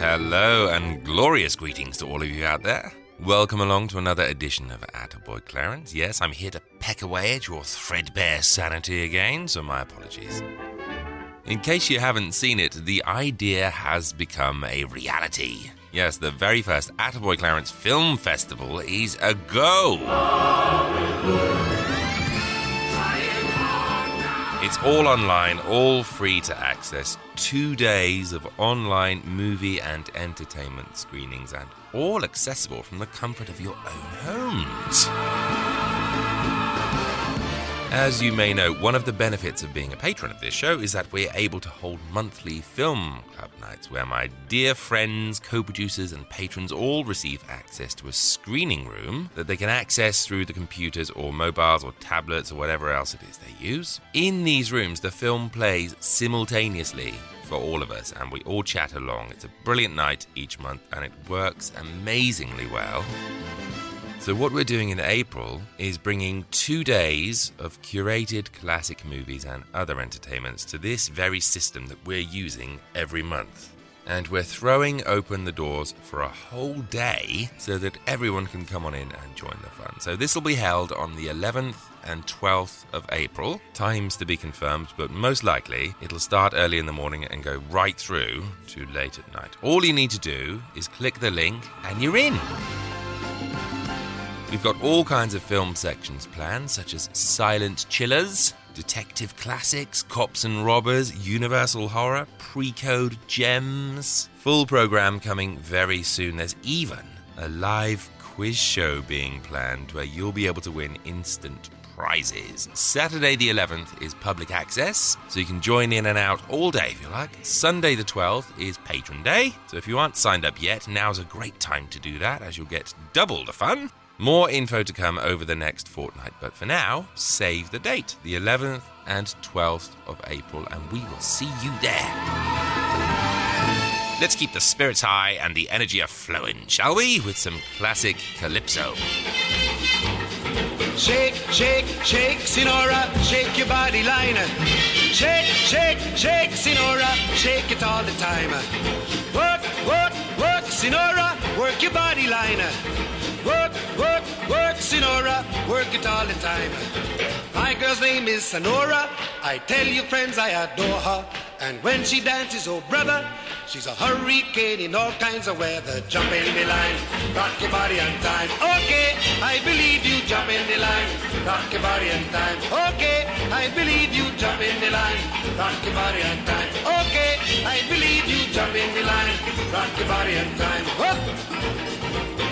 Hello and glorious greetings to all of you out there. Welcome along to another edition of Attaboy Clarence. Yes, I'm here to peck away at your threadbare sanity again, so my apologies. In case you haven't seen it, the idea has become a reality. Yes, the very first Attaboy Clarence Film Festival is a go. It's all online, all free to access. Two days of online movie and entertainment screenings, and all accessible from the comfort of your own homes. As you may know, one of the benefits of being a patron of this show is that we're able to hold monthly film club nights where my dear friends, co producers, and patrons all receive access to a screening room that they can access through the computers or mobiles or tablets or whatever else it is they use. In these rooms, the film plays simultaneously for all of us and we all chat along. It's a brilliant night each month and it works amazingly well. So, what we're doing in April is bringing two days of curated classic movies and other entertainments to this very system that we're using every month. And we're throwing open the doors for a whole day so that everyone can come on in and join the fun. So, this will be held on the 11th and 12th of April. Times to be confirmed, but most likely it'll start early in the morning and go right through to late at night. All you need to do is click the link and you're in. We've got all kinds of film sections planned, such as silent chillers, detective classics, cops and robbers, universal horror, pre code gems. Full program coming very soon. There's even a live quiz show being planned where you'll be able to win instant prizes. Saturday the 11th is public access, so you can join in and out all day if you like. Sunday the 12th is patron day, so if you aren't signed up yet, now's a great time to do that as you'll get double the fun. More info to come over the next fortnight, but for now, save the date, the 11th and 12th of April, and we will see you there. Let's keep the spirits high and the energy a flowing, shall we? With some classic calypso. Shake, shake, shake, Senora, shake your body liner. Shake, shake, shake, Senora, shake it all the time. Work, work, work, Senora, work your body line. Work, work, work, Senora, work it all the time. My girl's name is Senora. I tell you, friends, I adore her. And when she dances, oh brother, she's a hurricane in all kinds of weather. Jump in the line, rock your body and time. Okay, I believe you. Jump in the line, rock your body and time. Okay, I believe you. Jump in the line, rock your body and time. Okay, I believe you. Jump in the line, rock your body and time. Whoop.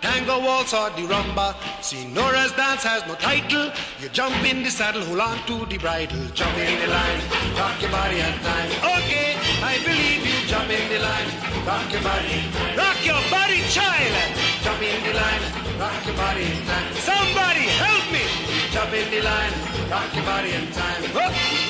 tango waltz or the rumba. Senora's dance has no title. You jump in the saddle, hold on to the bridle. Jump in the line, rock your body and time. Okay, I believe you. Jump in the line, rock your body. Rock your body, child. Jump in the line, rock your body in time. Somebody help me. Jump in the line, rock your body in time. Whoop.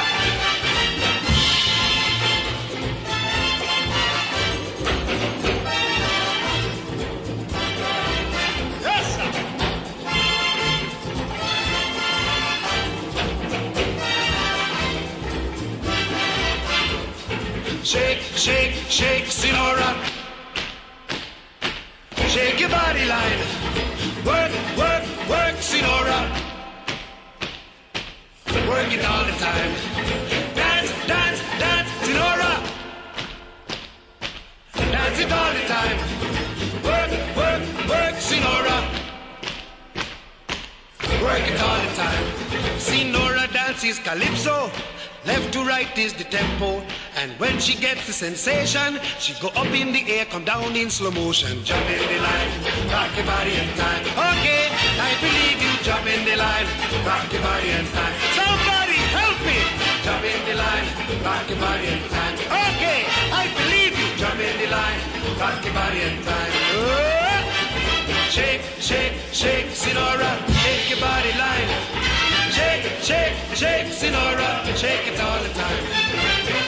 Shake, shake, Senora. Shake your body line. Work, work, work, Senora. Work it all the time. Dance, dance, dance, Senora. Dance it all the time. Work, work, work, Senora. Work it all the time. Senora dances calypso. Left to right is the tempo. And when she gets the sensation, she go up in the air, come down in slow motion. Jump in the line, rock your body in time. Okay, I believe you. Jump in the line, rock your body in time. Somebody help me. Jump in the line, rock your body in time. Okay, I believe you. Jump in the line, rock your body in time. Oh! Shake, shake, shake, Senora, shake your body line. Shake, shake, shake, Senora, shake it all the time.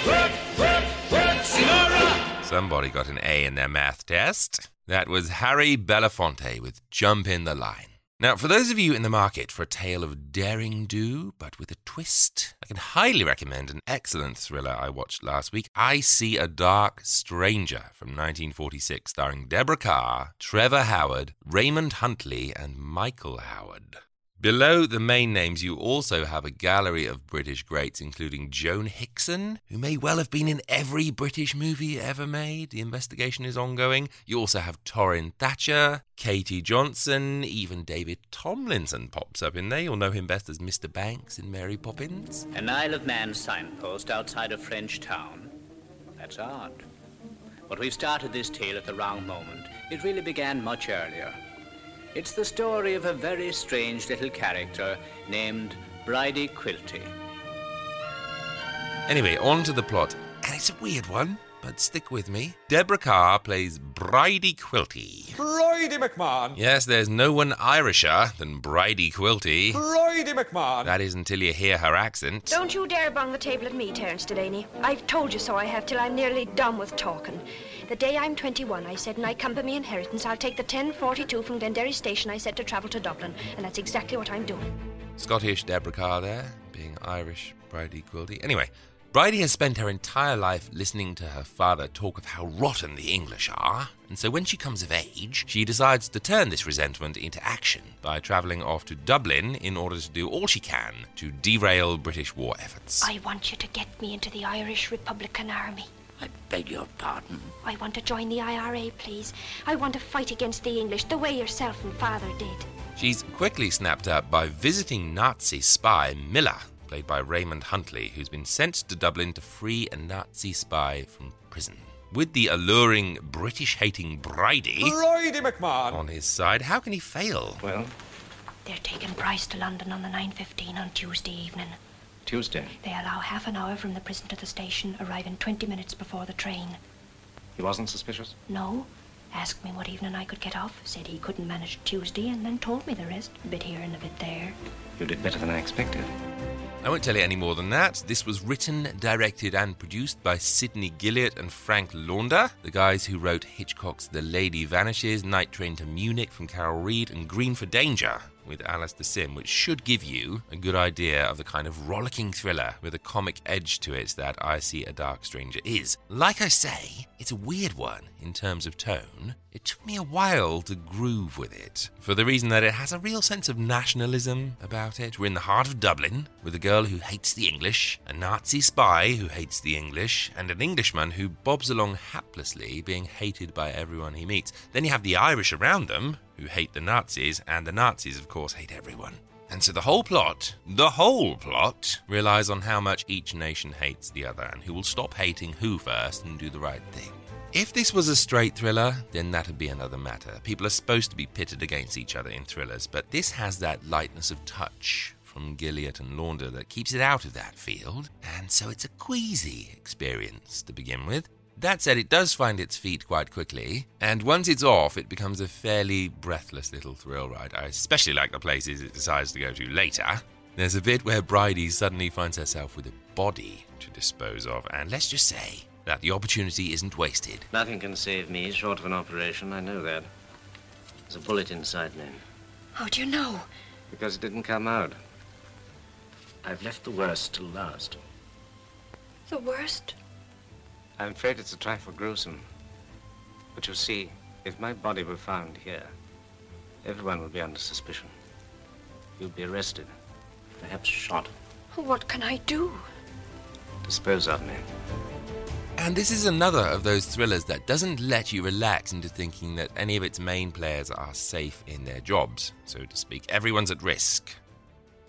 Work, work, work, Senora. Somebody got an A in their math test. That was Harry Belafonte with Jump in the Line. Now, for those of you in the market for a tale of daring do, but with a twist, I can highly recommend an excellent thriller I watched last week, I See a Dark Stranger from 1946, starring Deborah Kerr, Trevor Howard, Raymond Huntley, and Michael Howard. Below the main names, you also have a gallery of British greats, including Joan Hickson, who may well have been in every British movie ever made. The investigation is ongoing. You also have Torin Thatcher, Katie Johnson, even David Tomlinson pops up in there. You'll know him best as Mr. Banks in Mary Poppins. An Isle of Man signpost outside a French town. That's odd. But we've started this tale at the wrong moment. It really began much earlier. It's the story of a very strange little character named Bridie Quilty. Anyway, on to the plot. And it's a weird one, but stick with me. Deborah Kerr plays Bridie Quilty. Bridie McMahon. Yes, there's no one Irisher than Bridie Quilty. Bridie McMahon. That is until you hear her accent. Don't you dare bang the table at me, Terence Delaney. I've told you so I have till I'm nearly done with talking. The day I'm 21, I said, and I come by me inheritance, I'll take the 1042 from Glenderry Station, I said, to travel to Dublin. And that's exactly what I'm doing. Scottish Deborah Kerr there, being Irish Bridie Quilty. Anyway, Bridie has spent her entire life listening to her father talk of how rotten the English are, and so when she comes of age, she decides to turn this resentment into action by travelling off to Dublin in order to do all she can to derail British war efforts. I want you to get me into the Irish Republican Army. I beg your pardon. I want to join the IRA, please. I want to fight against the English the way yourself and father did. She's quickly snapped up by visiting Nazi spy Miller, played by Raymond Huntley, who's been sent to Dublin to free a Nazi spy from prison. With the alluring British hating Bridie Bridie McMahon. on his side, how can he fail? Well, They're taking Bryce to London on the 9.15 on Tuesday evening. Tuesday. They allow half an hour from the prison to the station, arriving 20 minutes before the train. He wasn't suspicious? No. Asked me what evening I could get off. Said he couldn't manage Tuesday, and then told me the rest. A bit here and a bit there. You did better than I expected. I won't tell you any more than that. This was written, directed, and produced by Sidney Gilliat and Frank Launder, the guys who wrote Hitchcock's The Lady Vanishes, Night Train to Munich from Carol Reed, and Green for Danger with Alastair Sim, which should give you a good idea of the kind of rollicking thriller with a comic edge to it that I See a Dark Stranger is. Like I say, it's a weird one in terms of tone. It took me a while to groove with it, for the reason that it has a real sense of nationalism about it. We're in the heart of Dublin, with a girl who hates the English, a Nazi spy who hates the English, and an Englishman who bobs along haplessly, being hated by everyone he meets. Then you have the Irish around them, who hate the Nazis, and the Nazis, of course, hate everyone. And so the whole plot, the whole plot, relies on how much each nation hates the other and who will stop hating who first and do the right thing. If this was a straight thriller, then that'd be another matter. People are supposed to be pitted against each other in thrillers, but this has that lightness of touch from Gilliat and Launder that keeps it out of that field, and so it's a queasy experience to begin with. That said, it does find its feet quite quickly, and once it's off, it becomes a fairly breathless little thrill ride. I especially like the places it decides to go to later. There's a bit where Bridie suddenly finds herself with a body to dispose of, and let's just say that the opportunity isn't wasted. Nothing can save me short of an operation. I know that. There's a bullet inside me How do you know? because it didn't come out. I've left the worst till last. The worst? I'm afraid it's a trifle gruesome. But you see, if my body were found here, everyone would be under suspicion. You'd be arrested, perhaps shot. What can I do? Dispose of me. And this is another of those thrillers that doesn't let you relax into thinking that any of its main players are safe in their jobs, so to speak. Everyone's at risk.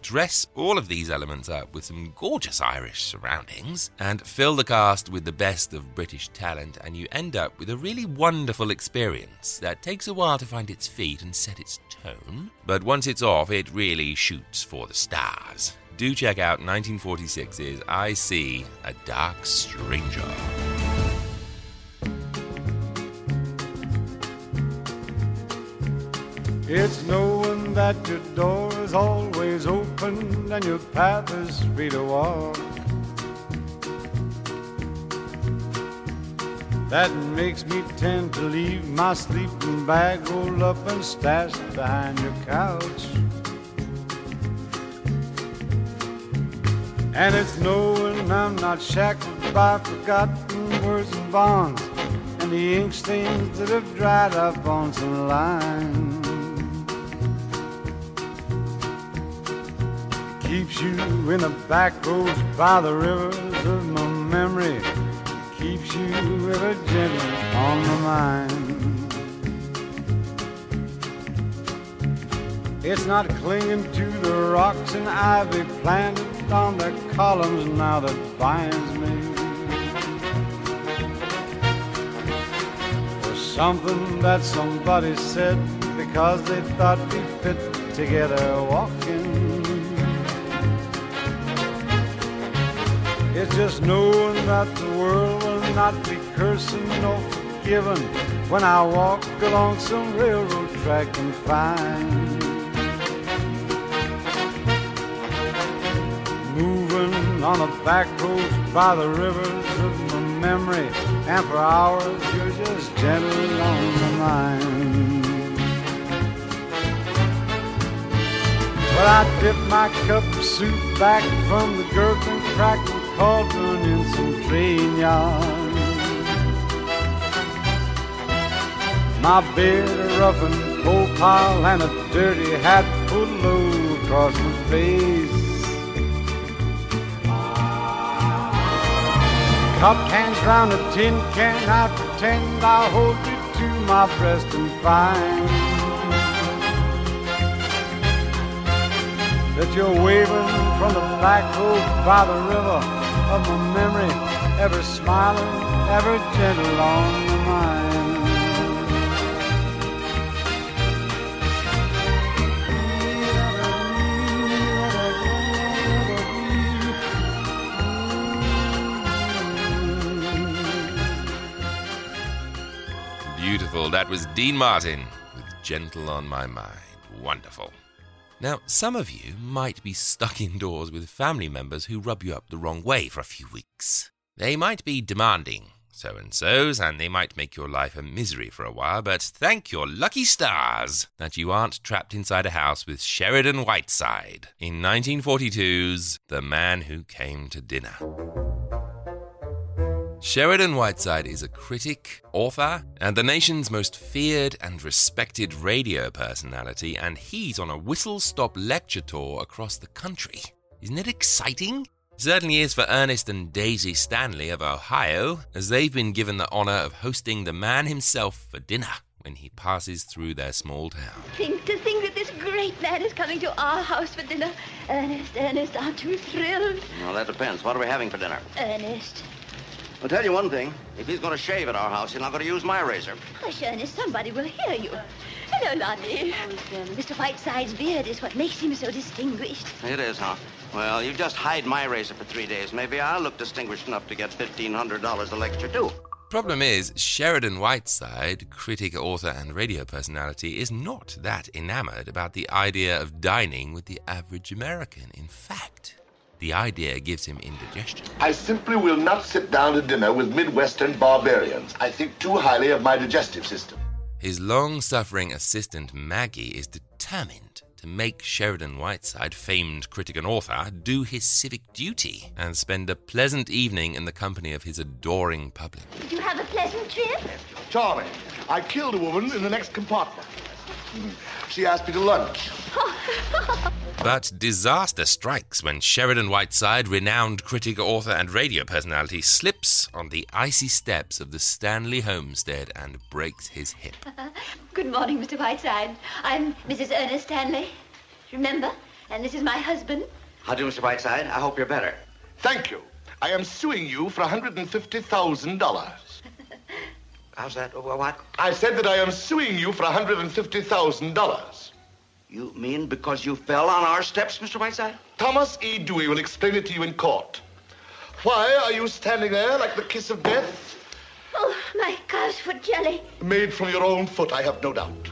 Dress all of these elements up with some gorgeous Irish surroundings and fill the cast with the best of British talent, and you end up with a really wonderful experience that takes a while to find its feet and set its tone, but once it's off, it really shoots for the stars. Do check out 1946's I See a Dark Stranger. It's knowing that your door is always open and your path is free to walk. That makes me tend to leave my sleeping bag rolled up and stashed behind your couch. And it's knowing I'm not shackled by forgotten words and bonds and the ink stains that have dried up on some lines. Keeps you in the back roads by the rivers of my memory. Keeps you ever gentle on my mind. It's not clinging to the rocks and ivy planted on the columns now that binds me. Something that somebody said because they thought we fit together walking. It's just knowing that the world will not be cursing nor forgiving when I walk along some railroad track and find moving on a back road by the rivers of my memory, and for hours you're just gentle on my mind. Well, I dip my cup of soup back from the gurgling, crackling train yard. My beard a rough and coal pile and a dirty hat pulled low across my face. Cupped hands round a tin can, I pretend I'll hold it to my breast and find that you're waving from the black road by the river of my memory, ever smiling, ever gentle on my mind. Beautiful. That was Dean Martin with Gentle on My Mind. Wonderful. Now, some of you might be stuck indoors with family members who rub you up the wrong way for a few weeks. They might be demanding so and so's, and they might make your life a misery for a while, but thank your lucky stars that you aren't trapped inside a house with Sheridan Whiteside in 1942's The Man Who Came to Dinner. Sheridan Whiteside is a critic, author, and the nation's most feared and respected radio personality, and he's on a whistle stop lecture tour across the country. Isn't it exciting? Certainly is for Ernest and Daisy Stanley of Ohio, as they've been given the honor of hosting the man himself for dinner when he passes through their small town. Think to think that this great man is coming to our house for dinner. Ernest, Ernest, aren't you thrilled? Well, that depends. What are we having for dinner? Ernest. I'll tell you one thing. If he's going to shave at our house, he's not going to use my razor. Hush, Ernest, somebody will hear you. Hello, Lonnie. Mr. Whiteside's beard is what makes him so distinguished. It is, huh? Well, you just hide my razor for three days. Maybe I'll look distinguished enough to get $1,500 a lecture, too. problem is, Sheridan Whiteside, critic, author, and radio personality, is not that enamored about the idea of dining with the average American. In fact, the idea gives him indigestion. I simply will not sit down to dinner with Midwestern barbarians. I think too highly of my digestive system. His long suffering assistant Maggie is determined to make Sheridan Whiteside, famed critic and author, do his civic duty and spend a pleasant evening in the company of his adoring public. Did you have a pleasant trip? Charlie, I killed a woman in the next compartment. She asked me to lunch. But disaster strikes when Sheridan Whiteside, renowned critic, author, and radio personality, slips on the icy steps of the Stanley homestead and breaks his hip. Good morning, Mr. Whiteside. I'm Mrs. Ernest Stanley. Remember? And this is my husband. How do, you, Mr. Whiteside? I hope you're better. Thank you. I am suing you for $150,000. How's that? What? I said that I am suing you for $150,000. You mean because you fell on our steps, Mr. Whiteside? Thomas E. Dewey will explain it to you in court. Why are you standing there like the kiss of death? Oh, my calf's foot jelly. Made from your own foot, I have no doubt.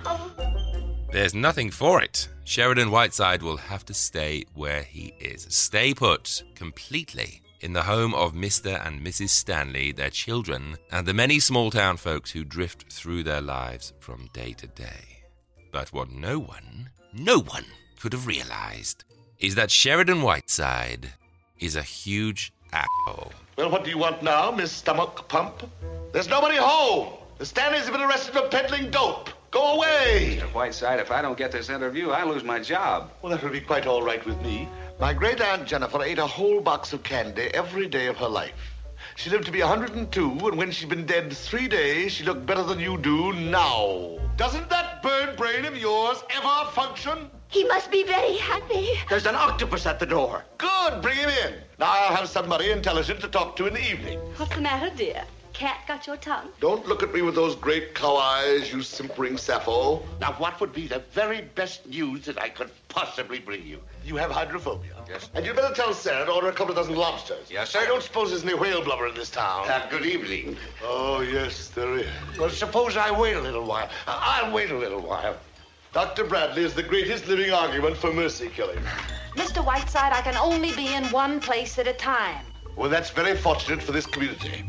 There's nothing for it. Sheridan Whiteside will have to stay where he is. Stay put completely in the home of Mr. and Mrs. Stanley, their children, and the many small town folks who drift through their lives from day to day. But what no one, no one could have realized is that Sheridan Whiteside is a huge asshole. Well, what do you want now, Miss Stomach Pump? There's nobody home. The Stanleys have been arrested for peddling dope. Go away. Mr. Whiteside, if I don't get this interview, I lose my job. Well, that will be quite all right with me. My great aunt Jennifer ate a whole box of candy every day of her life. She lived to be 102, and when she'd been dead three days, she looked better than you do now. Doesn't that bird brain of yours ever function? He must be very happy. There's an octopus at the door. Good, bring him in. Now I'll have somebody intelligent to talk to in the evening. What's the matter, dear? Cat got your tongue? Don't look at me with those great cow eyes, you simpering Sappho. Now, what would be the very best news that I could possibly bring you? You have hydrophobia. Yes. And you'd better tell Sarah to order a couple of dozen lobsters. Yes, sir. I don't suppose there's any whale blubber in this town. Uh, good evening. Oh, yes, there is. Well, suppose I wait a little while. Uh, I'll wait a little while. Dr. Bradley is the greatest living argument for mercy killing. Mr. Whiteside, I can only be in one place at a time. Well, that's very fortunate for this community.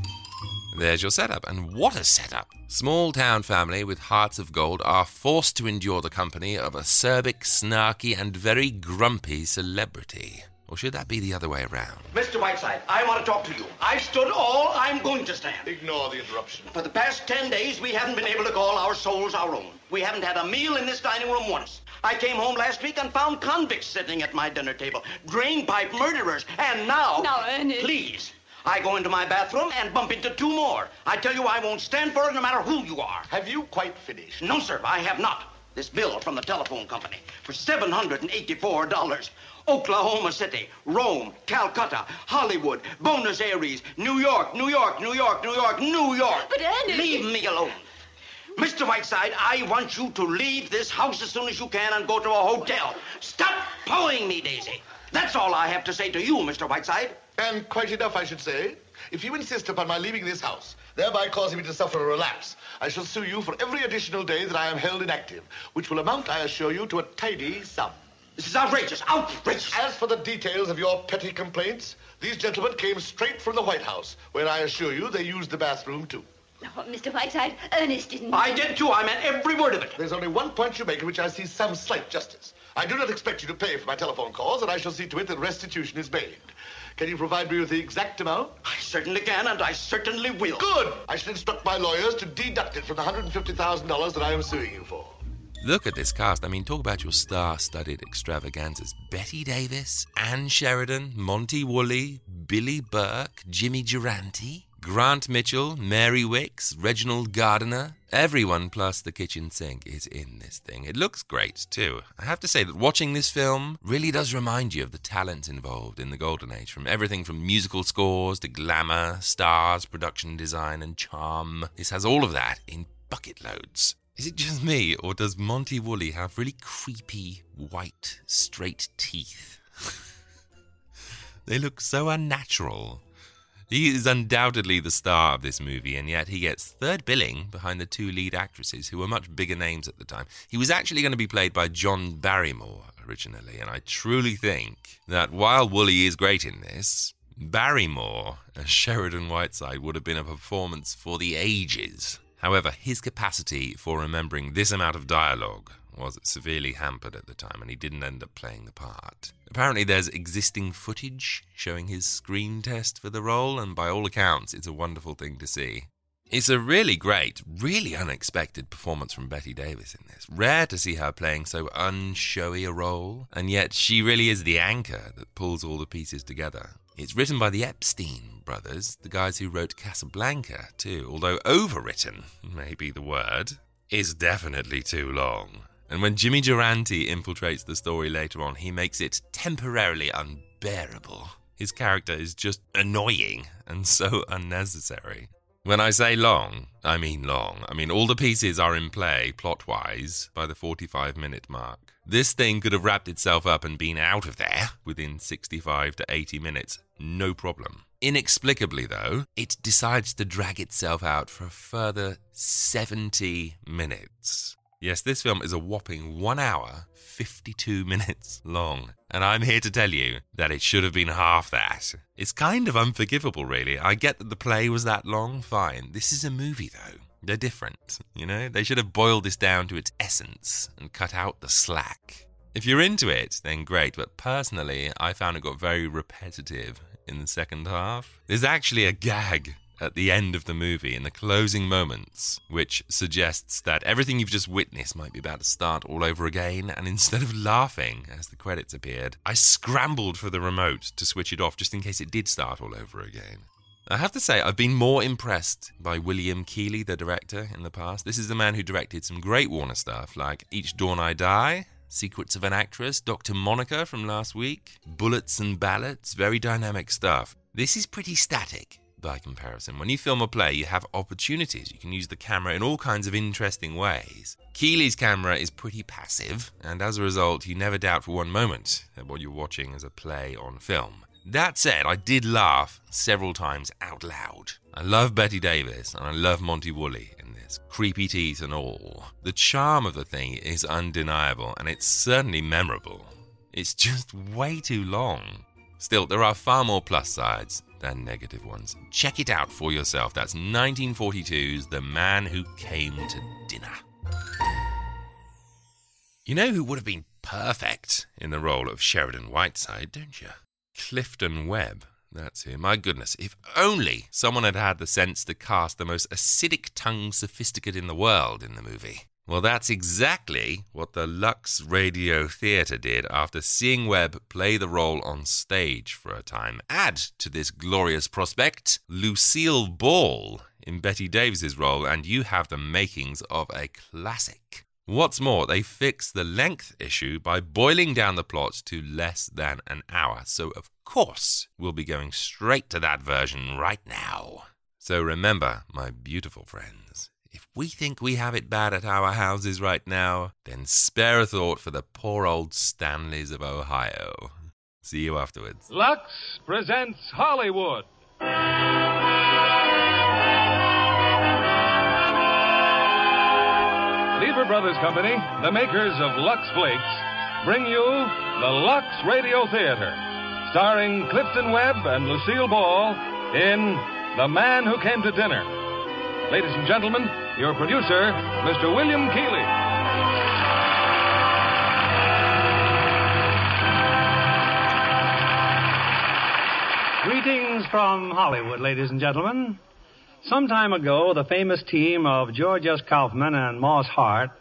There's your setup, and what a setup! Small town family with hearts of gold are forced to endure the company of acerbic, snarky, and very grumpy celebrity. Or should that be the other way around? Mr. Whiteside, I want to talk to you. I've stood all I'm going to stand. Ignore the interruption. For the past ten days, we haven't been able to call our souls our own. We haven't had a meal in this dining room once. I came home last week and found convicts sitting at my dinner table, drain pipe murderers, and now. Now, Ernest. Please. I go into my bathroom and bump into two more. I tell you, I won't stand for it no matter who you are. Have you quite finished? No, sir, I have not. This bill from the telephone company for $784. Oklahoma City, Rome, Calcutta, Hollywood, Buenos Aires, New York, New York, New York, New York, New York. But, Ernest- Leave me alone. Mr. Whiteside, I want you to leave this house as soon as you can and go to a hotel. Stop pawing me, Daisy. That's all I have to say to you, Mr. Whiteside. And quite enough, I should say. If you insist upon my leaving this house, thereby causing me to suffer a relapse, I shall sue you for every additional day that I am held inactive, which will amount, I assure you, to a tidy sum. This is outrageous, outrageous. As for the details of your petty complaints, these gentlemen came straight from the White House, where I assure you they used the bathroom too. No, Mr. Whiteside, Ernest didn't. I did too. I meant every word of it. There's only one point you make in which I see some slight justice. I do not expect you to pay for my telephone calls, and I shall see to it that restitution is made. Can you provide me with the exact amount? I certainly can, and I certainly will. Good! I shall instruct my lawyers to deduct it from the $150,000 that I am suing you for. Look at this cast. I mean, talk about your star studded extravaganzas. Bette Davis, Ann Sheridan, Monty Woolley, Billie Burke, Jimmy Durante, Grant Mitchell, Mary Wickes, Reginald Gardiner. Everyone plus the kitchen sink is in this thing. It looks great, too. I have to say that watching this film really does remind you of the talent involved in the Golden Age, from everything from musical scores to glamour, stars, production design, and charm. This has all of that in bucket loads. Is it just me, or does Monty Woolley have really creepy, white, straight teeth? they look so unnatural. He is undoubtedly the star of this movie, and yet he gets third billing behind the two lead actresses who were much bigger names at the time. He was actually going to be played by John Barrymore originally, and I truly think that while Woolley is great in this, Barrymore as Sheridan Whiteside would have been a performance for the ages. However, his capacity for remembering this amount of dialogue was severely hampered at the time, and he didn't end up playing the part. Apparently, there's existing footage showing his screen test for the role, and by all accounts, it's a wonderful thing to see. It's a really great, really unexpected performance from Bette Davis in this. Rare to see her playing so unshowy a role, and yet she really is the anchor that pulls all the pieces together. It's written by the Epstein brothers, the guys who wrote Casablanca, too, although overwritten, may be the word, is definitely too long. And when Jimmy Durante infiltrates the story later on, he makes it temporarily unbearable. His character is just annoying and so unnecessary. When I say long, I mean long. I mean, all the pieces are in play, plot wise, by the 45 minute mark. This thing could have wrapped itself up and been out of there within 65 to 80 minutes, no problem. Inexplicably, though, it decides to drag itself out for a further 70 minutes. Yes, this film is a whopping 1 hour, 52 minutes long. And I'm here to tell you that it should have been half that. It's kind of unforgivable, really. I get that the play was that long, fine. This is a movie, though. They're different, you know? They should have boiled this down to its essence and cut out the slack. If you're into it, then great, but personally, I found it got very repetitive in the second half. There's actually a gag at the end of the movie in the closing moments, which suggests that everything you've just witnessed might be about to start all over again. And instead of laughing as the credits appeared, I scrambled for the remote to switch it off just in case it did start all over again. I have to say, I've been more impressed by William Keighley, the director, in the past. This is the man who directed some great Warner stuff like Each Dawn I Die, Secrets of an Actress, Dr. Monica from last week, Bullets and Ballots, very dynamic stuff. This is pretty static by comparison. When you film a play, you have opportunities. You can use the camera in all kinds of interesting ways. Keighley's camera is pretty passive, and as a result, you never doubt for one moment that what you're watching is a play on film. That said, I did laugh several times out loud. I love Bette Davis and I love Monty Woolley in this, creepy teeth and all. The charm of the thing is undeniable and it's certainly memorable. It's just way too long. Still, there are far more plus sides than negative ones. Check it out for yourself. That's 1942's The Man Who Came to Dinner. You know who would have been perfect in the role of Sheridan Whiteside, don't you? Clifton Webb. That's him. My goodness, if only someone had had the sense to cast the most acidic tongued sophisticate in the world in the movie. Well, that's exactly what the Lux Radio Theatre did after seeing Webb play the role on stage for a time. Add to this glorious prospect Lucille Ball in Bette Davis's role, and you have the makings of a classic. What's more, they fixed the length issue by boiling down the plot to less than an hour. So, of course, we'll be going straight to that version right now. So remember, my beautiful friends, if we think we have it bad at our houses right now, then spare a thought for the poor old Stanleys of Ohio. See you afterwards. Lux presents Hollywood. Lever Brothers Company, the makers of Lux Flakes, bring you the Lux Radio Theater, starring Clifton Webb and Lucille Ball in The Man Who Came to Dinner. Ladies and gentlemen, your producer, Mr. William Keighley. Greetings from Hollywood, ladies and gentlemen. Some time ago, the famous team of George S. Kaufman and Moss Hart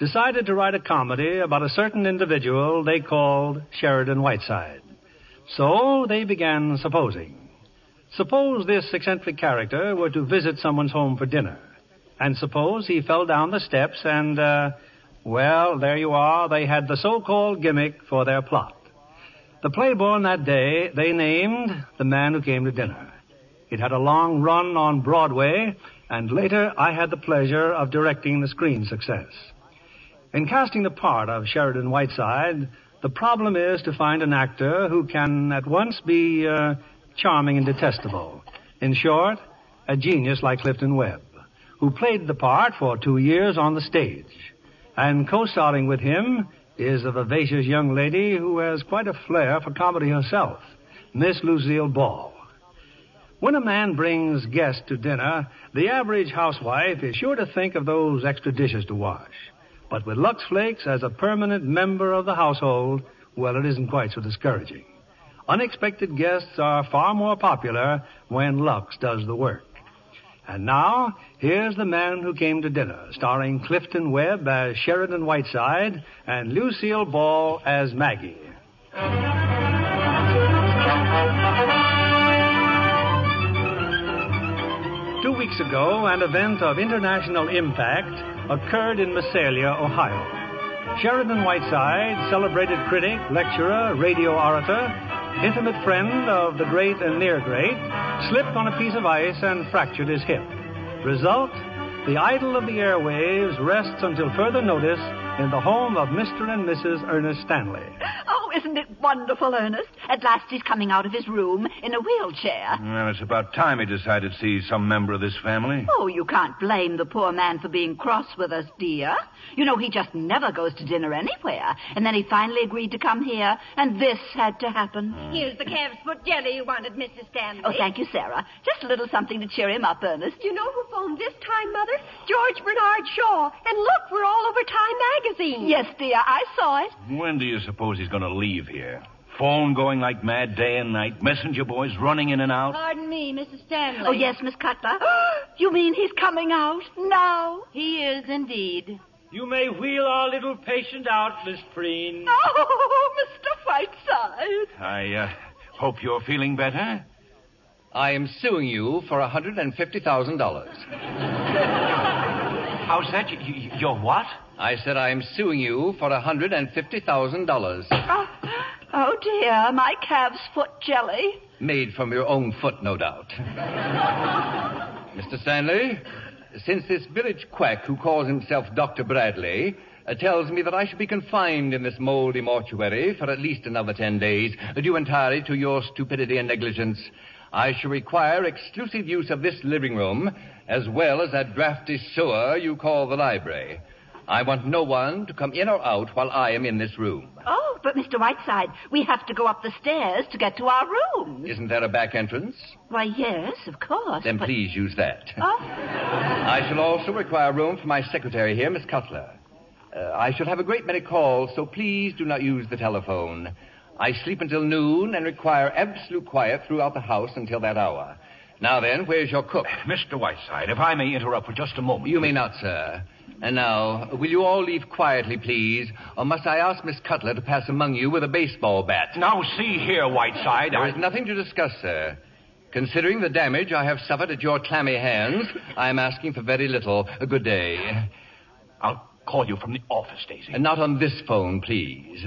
decided to write a comedy about a certain individual they called Sheridan Whiteside. So they began supposing. Suppose this eccentric character were to visit someone's home for dinner. And suppose he fell down the steps and, uh, well, there you are. They had the so-called gimmick for their plot. The play born that day they named The Man Who Came to Dinner. It had a long run on Broadway, and later I had the pleasure of directing the screen success. In casting the part of Sheridan Whiteside, the problem is to find an actor who can at once be uh, charming and detestable, In short, a genius like Clifton Webb, who played the part for two years on the stage. And co-starring with him is a vivacious young lady who has quite a flair for comedy herself, Miss Lucille Ball. When a man brings guests to dinner, the average housewife is sure to think of those extra dishes to wash. But with Lux Flakes as a permanent member of the household, well, it isn't quite so discouraging. Unexpected guests are far more popular when Lux does the work. And now, here's the man who came to dinner, starring Clifton Webb as Sheridan Whiteside and Lucille Ball as Maggie. Two weeks ago, an event of international impact occurred in Mesalia, Ohio. Sheridan Whiteside, celebrated critic, lecturer, radio orator, intimate friend of the great and near great, slipped on a piece of ice and fractured his hip. Result? The idol of the airwaves rests until further notice in the home of Mr. and Mrs. Ernest Stanley. Oh, isn't it wonderful, Ernest? At last he's coming out of his room in a wheelchair. Well, it's about time he decided to see some member of this family. Oh, you can't blame the poor man for being cross with us, dear. You know, he just never goes to dinner anywhere. And then he finally agreed to come here, and this had to happen. Mm. Here's the calf's foot jelly you wanted, Mrs. Stanley. Oh, thank you, Sarah. Just a little something to cheer him up, Ernest. Do you know who phoned this time, Mother? George Bernard Shaw. And look, we're all over Time magazine. Yes, dear, I saw it. When do you suppose he's going to leave here? Phone going like mad day and night, messenger boys running in and out. Pardon me, Mrs. Stanley. Oh, yes, Miss Cutler. you mean he's coming out now? He is indeed. You may wheel our little patient out, Miss Preen. Oh, Mr. Whiteside. I uh, hope you're feeling better. I am suing you for $150,000. How's that? You, you, you're what? I said I am suing you for $150,000. Oh, oh, dear, my calf's foot jelly. Made from your own foot, no doubt. Mr. Stanley, since this village quack who calls himself Dr. Bradley uh, tells me that I should be confined in this moldy mortuary for at least another ten days, due entirely to your stupidity and negligence, I shall require exclusive use of this living room, as well as that drafty sewer you call the library. I want no one to come in or out while I am in this room. Oh, but Mr. Whiteside, we have to go up the stairs to get to our room. Isn't there a back entrance? Why, yes, of course. Then but... please use that. Oh. I shall also require room for my secretary here, Miss Cutler. Uh, I shall have a great many calls, so please do not use the telephone. I sleep until noon and require absolute quiet throughout the house until that hour. Now then, where's your cook? Mr. Whiteside, if I may interrupt for just a moment. You may not, sir. And now, will you all leave quietly, please? Or must I ask Miss Cutler to pass among you with a baseball bat? Now, see here, Whiteside. There I... is nothing to discuss, sir. Considering the damage I have suffered at your clammy hands, I am asking for very little. A good day. I'll call you from the office, Daisy. And not on this phone, please.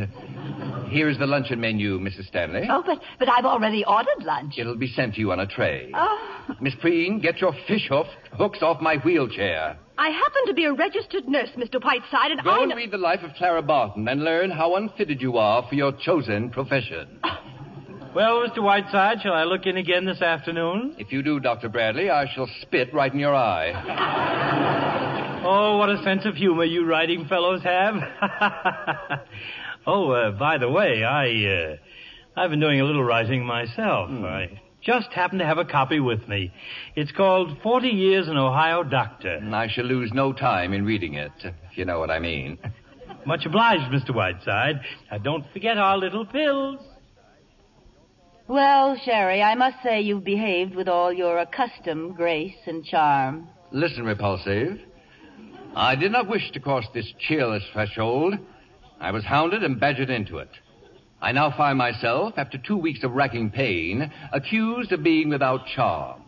Here is the luncheon menu, Mrs. Stanley. Oh, but, but I've already ordered lunch. It'll be sent to you on a tray. Oh. Miss Preen, get your fish hoof hooks off my wheelchair. I happen to be a registered nurse, Mr. Whiteside, and Go I and read the life of Clara Barton and learn how unfitted you are for your chosen profession. Well, Mr. Whiteside, shall I look in again this afternoon? If you do, Dr. Bradley, I shall spit right in your eye. Oh, what a sense of humor you writing fellows have. oh, uh, by the way, I, uh, I've been doing a little writing myself. I just happen to have a copy with me. It's called 40 Years an Ohio Doctor. And I shall lose no time in reading it, if you know what I mean. Much obliged, Mr. Whiteside. Now, don't forget our little pills. Well, Sherry, I must say you've behaved with all your accustomed grace and charm. Listen, Repulsive. I did not wish to cross this cheerless threshold. I was hounded and badgered into it. I now find myself, after two weeks of racking pain, accused of being without charm.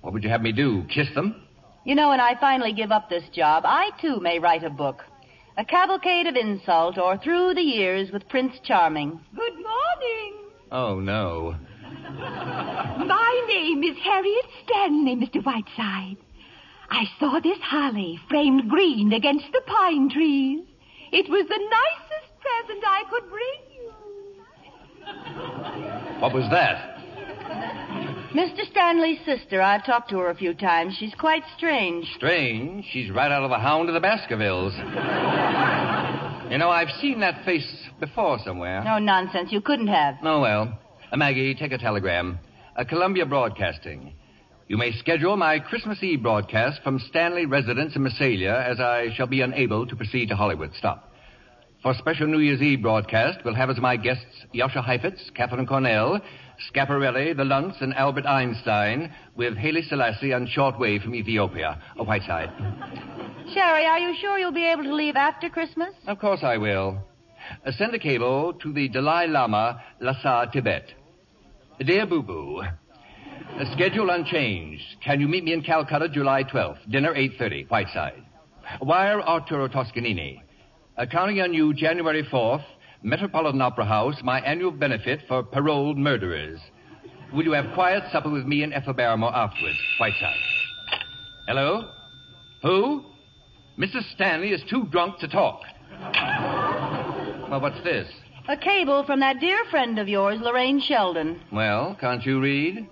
What would you have me do? Kiss them? You know, when I finally give up this job, I too may write a book. A cavalcade of insult or through the years with Prince Charming. Good morning. Oh, no. My name is Harriet Stanley, Mr. Whiteside. I saw this holly framed green against the pine trees. It was the nicest present I could bring you. What was that? Mr. Stanley's sister. I've talked to her a few times. She's quite strange. Strange. She's right out of the Hound of the Baskervilles. you know, I've seen that face before somewhere. No nonsense. You couldn't have. Oh, well. Uh, Maggie, take a telegram. Uh, Columbia Broadcasting. You may schedule my Christmas Eve broadcast from Stanley residence in Mesalia as I shall be unable to proceed to Hollywood. Stop. For special New Year's Eve broadcast, we'll have as my guests Jascha Heifetz, Katharine Cornell, Schiaparelli, the Lunts, and Albert Einstein, with Haile Selassie on shortwave from Ethiopia, a Whiteside. Sherry, are you sure you'll be able to leave after Christmas? Of course I will. Uh, send a cable to the Dalai Lama, Lhasa, Tibet. Dear Boo Boo, uh, schedule unchanged. Can you meet me in Calcutta July 12th? Dinner 8.30, Whiteside. Wire Arturo Toscanini. Uh, counting on you January 4th, Metropolitan Opera House, my annual benefit for paroled murderers. Will you have quiet supper with me and Ethel Barrymore afterwards? Whiteside. Hello? Who? Mrs. Stanley is too drunk to talk. Well, what's this? A cable from that dear friend of yours, Lorraine Sheldon. Well, can't you read?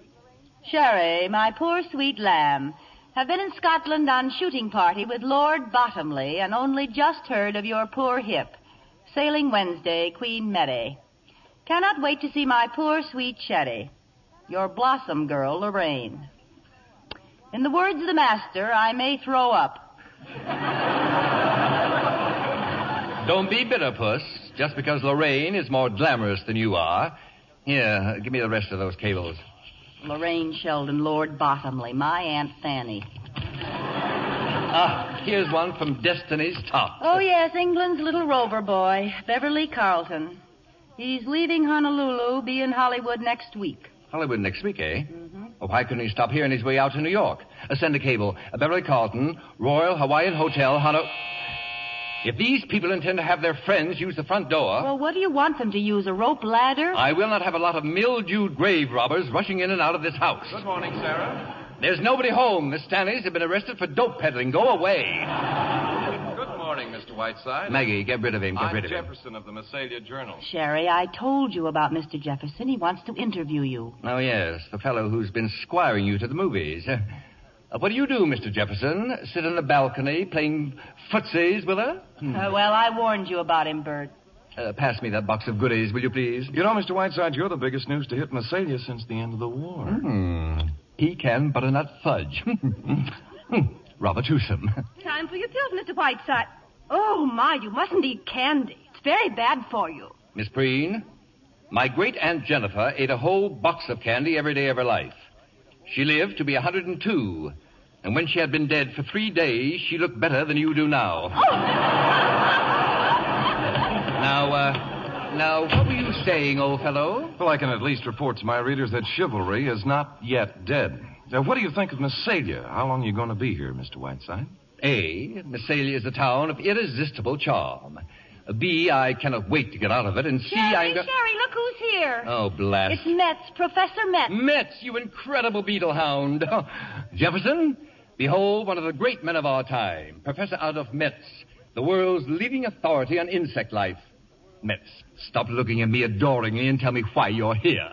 Sherry, my poor sweet lamb, have been in Scotland on shooting party with Lord Bottomley and only just heard of your poor hip. Sailing Wednesday, Queen Mary. Cannot wait to see my poor sweet Sherry. Your blossom girl, Lorraine. In the words of the master, I may throw up. Don't be bitter, Puss. Just because Lorraine is more glamorous than you are. Here, give me the rest of those cables. Lorraine Sheldon, Lord Bottomley, my Aunt Fanny. Ah, here's one from Destiny's Tot. Oh, yes, England's little rover boy, Beverly Carlton. He's leaving Honolulu, be in Hollywood next week. Hollywood next week, eh? Mm-hmm. Oh, why couldn't he stop here on his way out to New York? Uh, send a cable. Uh, Beverly Carlton, Royal Hawaiian Hotel, Honolulu. If these people intend to have their friends use the front door. Well, what do you want them to use? A rope ladder? I will not have a lot of mildewed grave robbers rushing in and out of this house. Good morning, Sarah. There's nobody home. The Stanleys have been arrested for dope peddling. Go away. Good morning, Mr. Whiteside. Maggie, get rid of him. Get I'm rid of Jefferson him. of the Mesalia Journal. Sherry, I told you about Mr. Jefferson. He wants to interview you. Oh, yes. The fellow who's been squiring you to the movies. Uh, what do you do, Mr. Jefferson? Sit on the balcony playing footsies with her? Hmm. Uh, well, I warned you about him, Bert. Uh, pass me that box of goodies, will you please? You know, Mr. Whiteside, you're the biggest news to hit Mesalia since the end of the war. Hmm. Pecan butternut fudge. Rather toothsome. Time for your pills, Mr. Whiteside. Oh, my, you mustn't eat candy. It's very bad for you. Miss Preen, my great Aunt Jennifer ate a whole box of candy every day of her life. She lived to be 102. And when she had been dead for three days, she looked better than you do now. now, uh, now, what were you saying, old fellow? Well, I can at least report to my readers that chivalry is not yet dead. Now, what do you think of Mesalia? How long are you going to be here, Mr. Whiteside? A, Mesalia is a town of irresistible charm. B, I cannot wait to get out of it. And C, Sherry, I'm go- Sherry, look who's here. Oh, blast. It's Metz, Professor Metz. Metz, you incredible beetle hound. Jefferson, behold one of the great men of our time, Professor Adolf Metz, the world's leading authority on insect life. Metz, stop looking at me adoringly and tell me why you're here.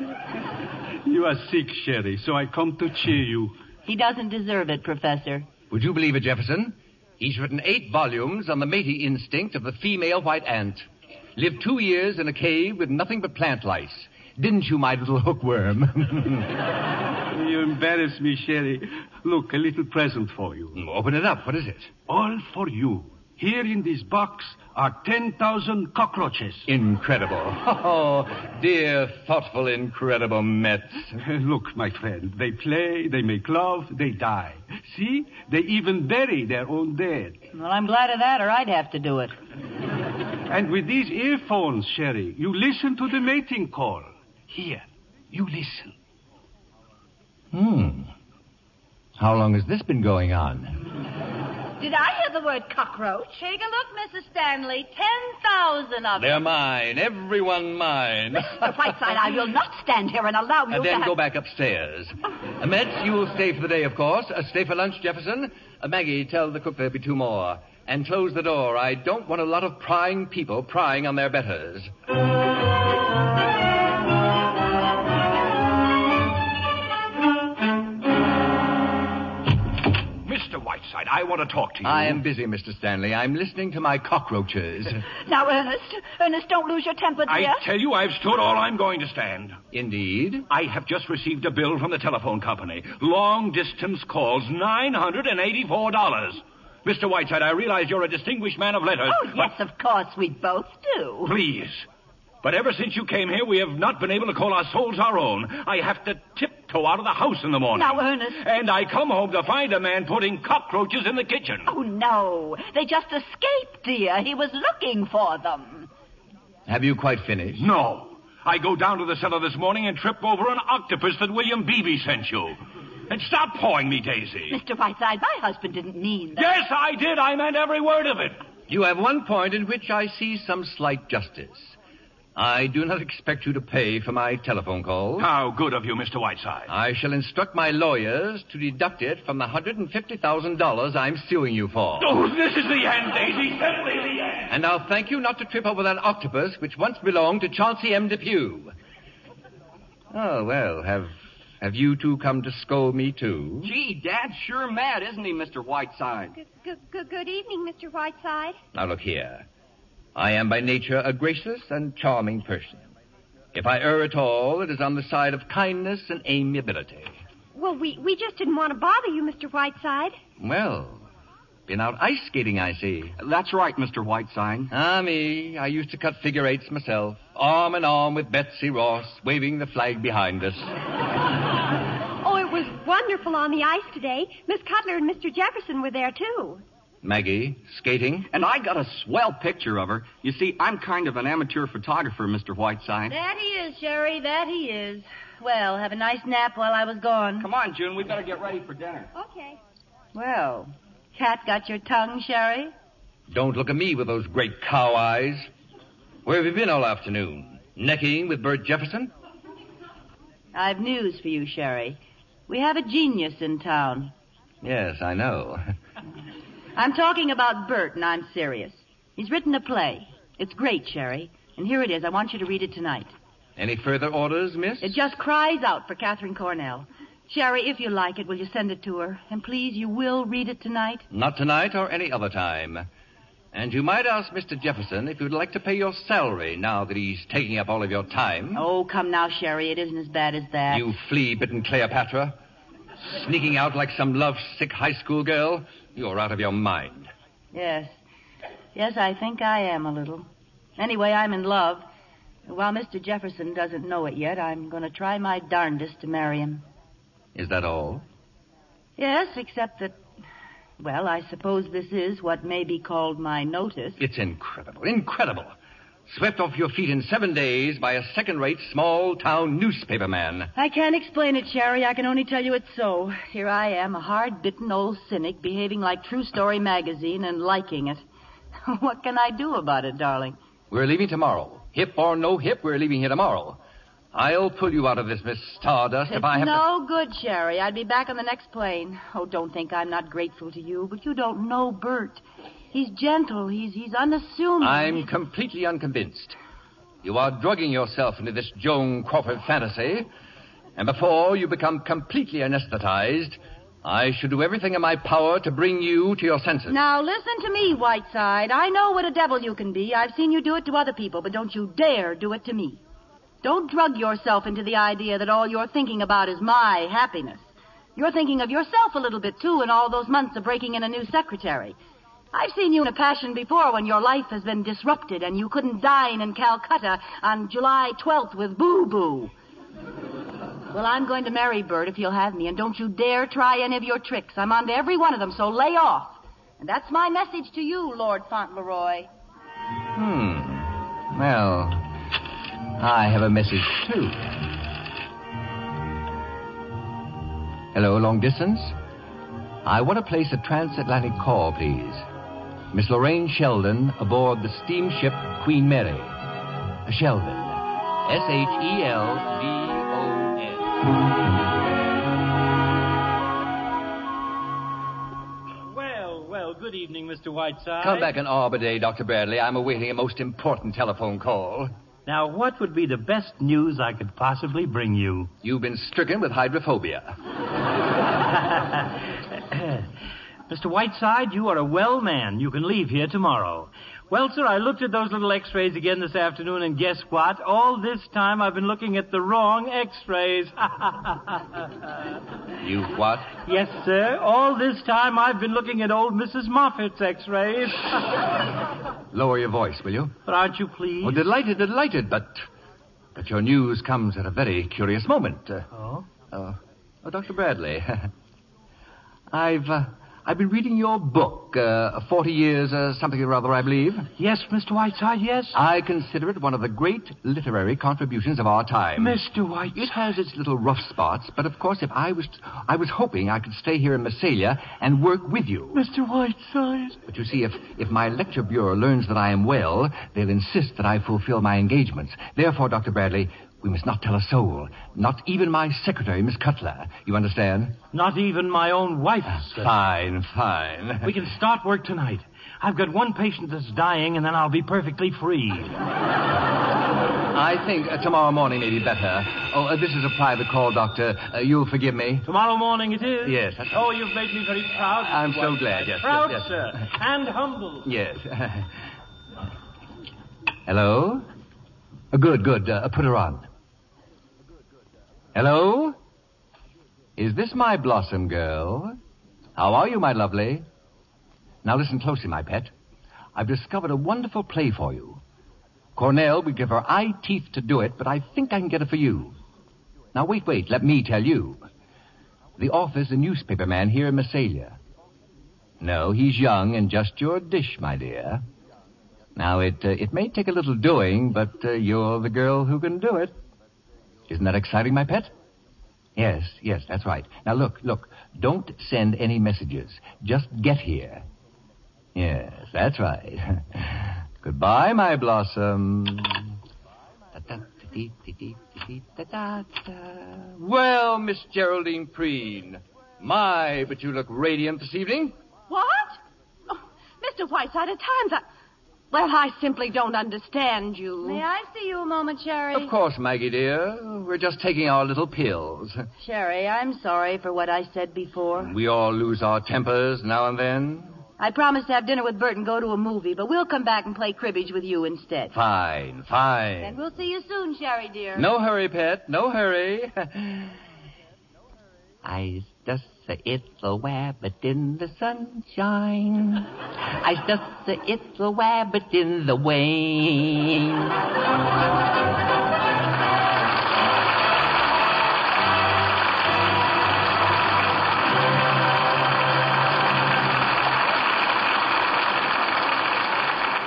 You are sick, Sherry, so I come to cheer you. He doesn't deserve it, Professor. Would you believe it, Jefferson? He's written eight volumes on the mating instinct of the female white ant. Lived two years in a cave with nothing but plant lice. Didn't you, my little hookworm? You embarrass me, Sherry. Look, a little present for you. Mm, open it up. What is it? All for you. Here in this box are 10,000 cockroaches. Incredible. Oh, dear, thoughtful, incredible Metz. Look, my friend, they play, they make love, they die. See? They even bury their own dead. Well, I'm glad of that, or I'd have to do it. And with these earphones, Sherry, you listen to the mating call. Here, you listen. Hmm. How long has this been going on? Did I hear the word cockroach? Take a look, Mrs. Stanley. Ten thousand of them. They're mine. Everyone mine. Mr. Whiteside, I will not stand here and allow you to. And to then have... go back upstairs. Uh, Metz, you will stay for the day, of course. Uh, stay for lunch, Jefferson. Uh, Maggie, tell the cook there'll be two more. And close the door. I don't want a lot of prying people prying on their betters. I want to talk to you. I am busy, Mr. Stanley. I'm listening to my cockroaches. Now, Ernest, Ernest, don't lose your temper, dear. I tell you, I've stood all I'm going to stand. Indeed? I have just received a bill from the telephone company. Long distance calls, $984. Mr. Whiteside, I realize you're a distinguished man of letters. Oh, yes, of course, we both do. Please. But ever since you came here, we have not been able to call our souls our own. I have to tiptoe out of the house in the morning. Now, Ernest. And I come home to find a man putting cockroaches in the kitchen. Oh, no. They just escaped, dear. He was looking for them. Have you quite finished? No. I go down to the cellar this morning and trip over an octopus that William Beebe sent you. And stop pawing me, Daisy. Mr. Whiteside, my husband didn't mean that. Yes, I did. I meant every word of it. You have one point in which I see some slight justice. I do not expect you to pay for my telephone call. How good of you, Mr. Whiteside. I shall instruct my lawyers to deduct it from the $150,000 I'm suing you for. Oh, this is the end, Daisy. Simply the end. And I'll thank you not to trip over that octopus which once belonged to Chauncey M. Depew. Oh, well, have have you two come to scold me, too? Gee, Dad's sure mad, isn't he, Mr. Whiteside? Good, good, good evening, Mr. Whiteside. Now, look here. I am by nature a gracious and charming person. If I err at all, it is on the side of kindness and amiability. Well, we, we just didn't want to bother you, Mr. Whiteside. Well, been out ice skating, I see. That's right, Mr. Whiteside. Ah, me. I used to cut figure eights myself, arm in arm with Betsy Ross, waving the flag behind us. oh, it was wonderful on the ice today. Miss Cutler and Mr. Jefferson were there, too. Maggie, skating? And I got a swell picture of her. You see, I'm kind of an amateur photographer, Mr. Whiteside. That he is, Sherry, that he is. Well, have a nice nap while I was gone. Come on, June, we better get ready for dinner. Okay. Well, cat got your tongue, Sherry? Don't look at me with those great cow eyes. Where have you been all afternoon? Necking with Bert Jefferson? I've news for you, Sherry. We have a genius in town. Yes, I know. I'm talking about Bert, and I'm serious. He's written a play. It's great, Sherry. And here it is. I want you to read it tonight. Any further orders, miss? It just cries out for Katharine Cornell. Sherry, if you like it, will you send it to her? And please, you will read it tonight? Not tonight or any other time. And you might ask Mr. Jefferson if you'd like to pay your salary now that he's taking up all of your time. Oh, come now, Sherry. It isn't as bad as that. You flea bitten Cleopatra. Sneaking out like some love sick high school girl. You're out of your mind. Yes. Yes, I think I am a little. Anyway, I'm in love. While Mr. Jefferson doesn't know it yet, I'm going to try my darndest to marry him. Is that all? Yes, except that, well, I suppose this is what may be called my notice. It's incredible. Incredible. Swept off your feet in seven days by a second rate small town newspaper man. I can't explain it, Sherry. I can only tell you it's so. Here I am, a hard bitten old cynic, behaving like True Story magazine and liking it. what can I do about it, darling? We're leaving tomorrow. Hip or no hip, we're leaving here tomorrow. I'll pull you out of this, Miss Stardust, it's if I have no to... good, Sherry. I'd be back on the next plane. Oh, don't think I'm not grateful to you, but you don't know Bert. He's gentle. He's he's unassuming. I'm completely unconvinced. You are drugging yourself into this Joan Crawford fantasy, and before you become completely anesthetized, I should do everything in my power to bring you to your senses. Now listen to me, Whiteside. I know what a devil you can be. I've seen you do it to other people, but don't you dare do it to me. Don't drug yourself into the idea that all you're thinking about is my happiness. You're thinking of yourself a little bit, too, in all those months of breaking in a new secretary. I've seen you in a passion before when your life has been disrupted and you couldn't dine in Calcutta on July 12th with Boo Boo. Well, I'm going to marry Bert if you'll have me, and don't you dare try any of your tricks. I'm on to every one of them, so lay off. And that's my message to you, Lord Fauntleroy. Hmm. Well, I have a message, too. Hello, long distance? I want to place a transatlantic call, please. Miss Lorraine Sheldon aboard the steamship Queen Mary. Uh, Sheldon. S H E L D O N. Well, well, good evening, Mr. Whiteside. Come back in Arbor Day, Dr. Bradley. I'm awaiting a most important telephone call. Now, what would be the best news I could possibly bring you? You've been stricken with hydrophobia. Mr. Whiteside, you are a well man. You can leave here tomorrow. Well, sir, I looked at those little x-rays again this afternoon, and guess what? All this time I've been looking at the wrong x-rays. You what? yes, sir. All this time I've been looking at old Mrs. Moffat's x-rays. Lower your voice, will you? but aren't you pleased? Oh, delighted, delighted, but but your news comes at a very curious moment. Uh, Oh? uh, oh, Dr. Bradley, I've uh, I've been reading your book, uh, Forty Years, uh, something or other, I believe. Yes, Mr. Whiteside, yes. I consider it one of the great literary contributions of our time. Mr. Whiteside. It has its little rough spots, but of course, if I was I was hoping I could stay here in Mesalia and work with you. Mr. Whiteside. But you see, if, if my lecture bureau learns that I am well, they'll insist that I fulfill my engagements. Therefore, Dr. Bradley, we must not tell a soul. Not even my secretary, Miss Cutler. You understand? Not even my own wife. sir. Fine, fine. We can start work tonight. I've got one patient that's dying, and then I'll be perfectly free. I think uh, tomorrow morning may be better. Oh, uh, this is a private call, Doctor. Uh, you'll forgive me. Tomorrow morning it is? Yes, that's- Oh, you've made me very proud. I'm so glad, yes, Proud, yes. sir, and humble. Yes. Hello? Uh, good, good. Uh, put her on. Hello? Is this my blossom girl? How are you, my lovely? Now listen closely, my pet. I've discovered a wonderful play for you. Cornell would give her eye teeth to do it, but I think I can get it for you. Now wait, wait. Let me tell you. The author's a newspaper man here in Mesalia. No, he's young and just your dish, my dear. Now, it, uh, it may take a little doing, but uh, you're the girl who can do it. Isn't that exciting, my pet? Yes, yes, that's right. Now, look, look. Don't send any messages. Just get here. Yes, that's right. Goodbye, my blossom. Well, Miss Geraldine Preen. My, but you look radiant this evening. What? Oh, Mr. Whiteside, at times I. Well, I simply don't understand you. May I see you a moment, Sherry? Of course, Maggie dear. We're just taking our little pills. Sherry, I'm sorry for what I said before. We all lose our tempers now and then. I promised to have dinner with Bert and go to a movie, but we'll come back and play cribbage with you instead. Fine, fine. And we'll see you soon, Sherry, dear. No hurry, pet. No hurry. I just a little wabbit in the sunshine. I just the it's a little wabbit in the rain.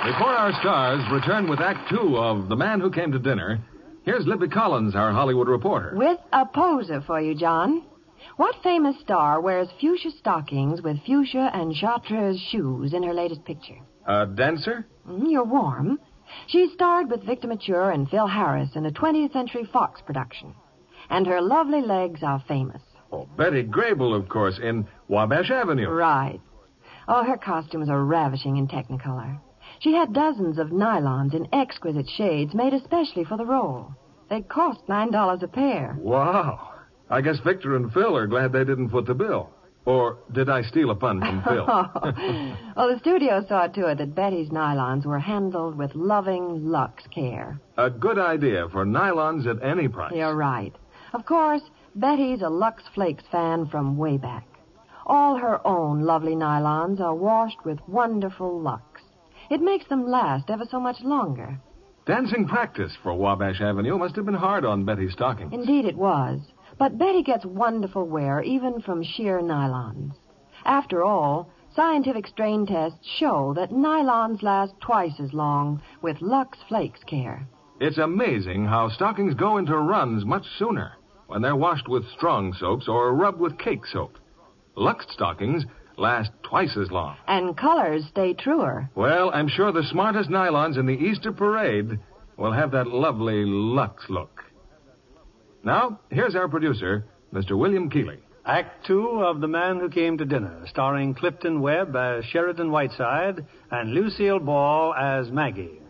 Before our stars return with Act Two of The Man Who Came to Dinner, here's Libby Collins, our Hollywood reporter. With a poser for you, John. What famous star wears fuchsia stockings with fuchsia and chartreuse shoes in her latest picture? A dancer? Mm, you're warm. She starred with Victor Mature and Phil Harris in a 20th Century Fox production. And her lovely legs are famous. Oh, Betty Grable, of course, in Wabash Avenue. Right. Oh, her costumes are ravishing in Technicolor. She had dozens of nylons in exquisite shades made especially for the role. They cost $9 a pair. Wow. I guess Victor and Phil are glad they didn't foot the bill. Or did I steal a pun from Phil? well, the studio saw to it that Betty's nylons were handled with loving Lux care. a good idea for nylons at any price. You're right. Of course, Betty's a Lux Flakes fan from way back. All her own lovely nylons are washed with wonderful Lux. It makes them last ever so much longer. Dancing practice for Wabash Avenue must have been hard on Betty's stockings. Indeed, it was. But Betty gets wonderful wear even from sheer nylons. After all, scientific strain tests show that nylons last twice as long with Lux Flakes care. It's amazing how stockings go into runs much sooner when they're washed with strong soaps or rubbed with cake soap. Lux stockings last twice as long. And colors stay truer. Well, I'm sure the smartest nylons in the Easter parade will have that lovely Lux look. Now, here's our producer, Mr. William Keighley. Act two of The Man Who Came to Dinner, starring Clifton Webb as Sheridan Whiteside and Lucille Ball as Maggie.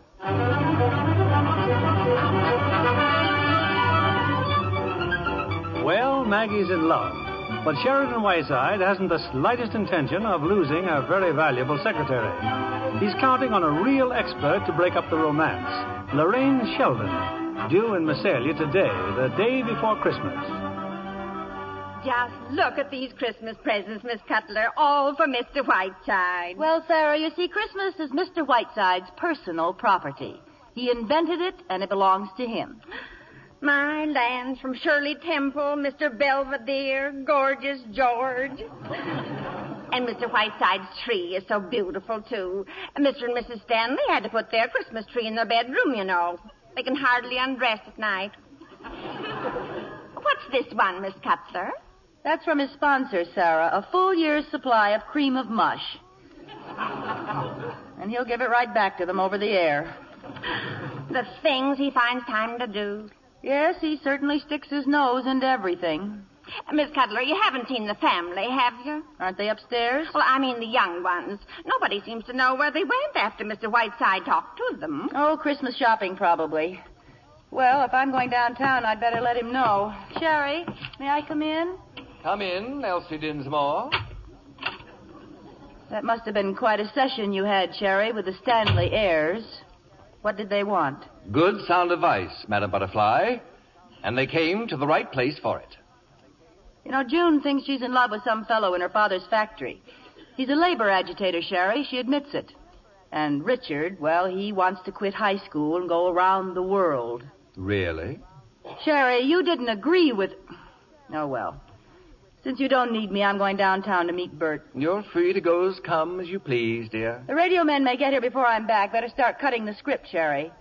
Well, Maggie's in love. But Sheridan Whiteside hasn't the slightest intention of losing a very valuable secretary. He's counting on a real expert to break up the romance, Lorraine Sheldon, due in Mesalia today, the day before Christmas. Just look at these Christmas presents, Miss Cutler, all for Mr. Whiteside. Well, Sarah, you see, Christmas is Mr. Whiteside's personal property. He invented it, and it belongs to him. My lands from Shirley Temple, Mr. Belvedere, gorgeous George. And Mr. Whiteside's tree is so beautiful, too. Mr. and Mrs. Stanley had to put their Christmas tree in their bedroom, you know. They can hardly undress at night. What's this one, Miss Cutler? That's from his sponsor, Sarah, a full year's supply of cream of mush. And he'll give it right back to them over the air. The things he finds time to do. Yes, he certainly sticks his nose into everything. Miss Cutler, you haven't seen the family, have you? Aren't they upstairs? Well, I mean the young ones. Nobody seems to know where they went after Mr. Whiteside talked to them. Oh, Christmas shopping, probably. Well, if I'm going downtown, I'd better let him know. Sherry, may I come in? Come in, Elsie Dinsmore. That must have been quite a session you had, Sherry, with the Stanley heirs. What did they want? Good sound advice, Madam Butterfly. And they came to the right place for it. You know, June thinks she's in love with some fellow in her father's factory. He's a labor agitator, Sherry. She admits it. And Richard, well, he wants to quit high school and go around the world. Really? Sherry, you didn't agree with. Oh, well. Since you don't need me, I'm going downtown to meet Bert. You're free to go as come as you please, dear. The radio men may get here before I'm back. Better start cutting the script, Sherry.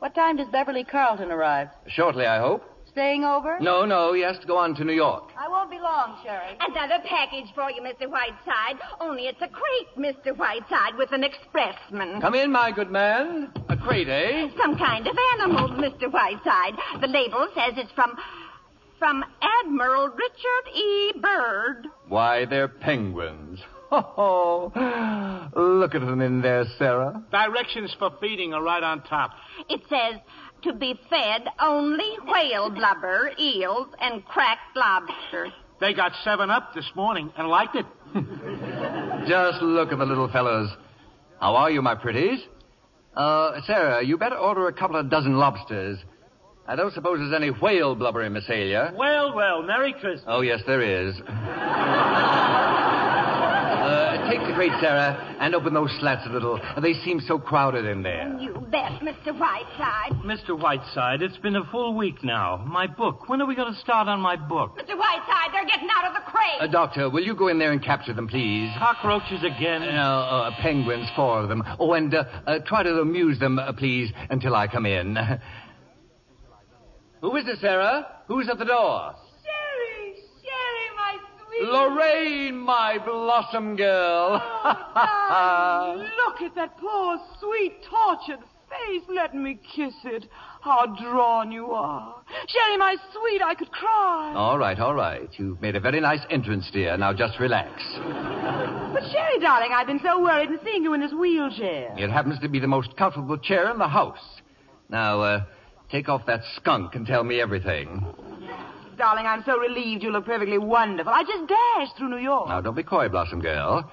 What time does Beverly Carlton arrive? Shortly, I hope. Staying over? No, no, he has to go on to New York. I won't be long, Sherry. Another package for you, Mr. Whiteside. Only it's a crate, Mr. Whiteside, with an expressman. Come in, my good man. A crate, eh? Some kind of animal, Mr. Whiteside. The label says it's from. from Admiral Richard E. Byrd. Why, they're penguins. Oh, look at them in there, Sarah. Directions for feeding are right on top. It says to be fed only whale blubber, eels, and cracked lobster. They got seven up this morning and liked it. Just look at the little fellows. How are you, my pretties? Uh, Sarah, you better order a couple of dozen lobsters. I don't suppose there's any whale blubber in Mesalia. Well, well, Merry Christmas. Oh, yes, there is. uh, take the crate, Sarah, and open those slats a little. They seem so crowded in there. You bet, Mr. Whiteside. Mr. Whiteside, it's been a full week now. My book. When are we going to start on my book? Mr. Whiteside, they're getting out of the crate. Uh, doctor, will you go in there and capture them, please? Cockroaches again? No, uh, penguins, four of them. Oh, and uh, uh, try to amuse them, uh, please, until I come in. Who is it, Sarah? Who's at the door? Sherry, Sherry, my sweet. Lorraine, my blossom girl. Darling, look at that poor, sweet, tortured face. Let me kiss it. How drawn you are. Sherry, my sweet, I could cry. all right, all right. You've made a very nice entrance, dear. Now just relax. But, Sherry, darling, I've been so worried in seeing you in this wheelchair. It happens to be the most comfortable chair in the house. Now, uh, take off that skunk and tell me everything. Darling, I'm so relieved you look perfectly wonderful. I just dashed through New York. Now, don't be coy, Blossom Girl.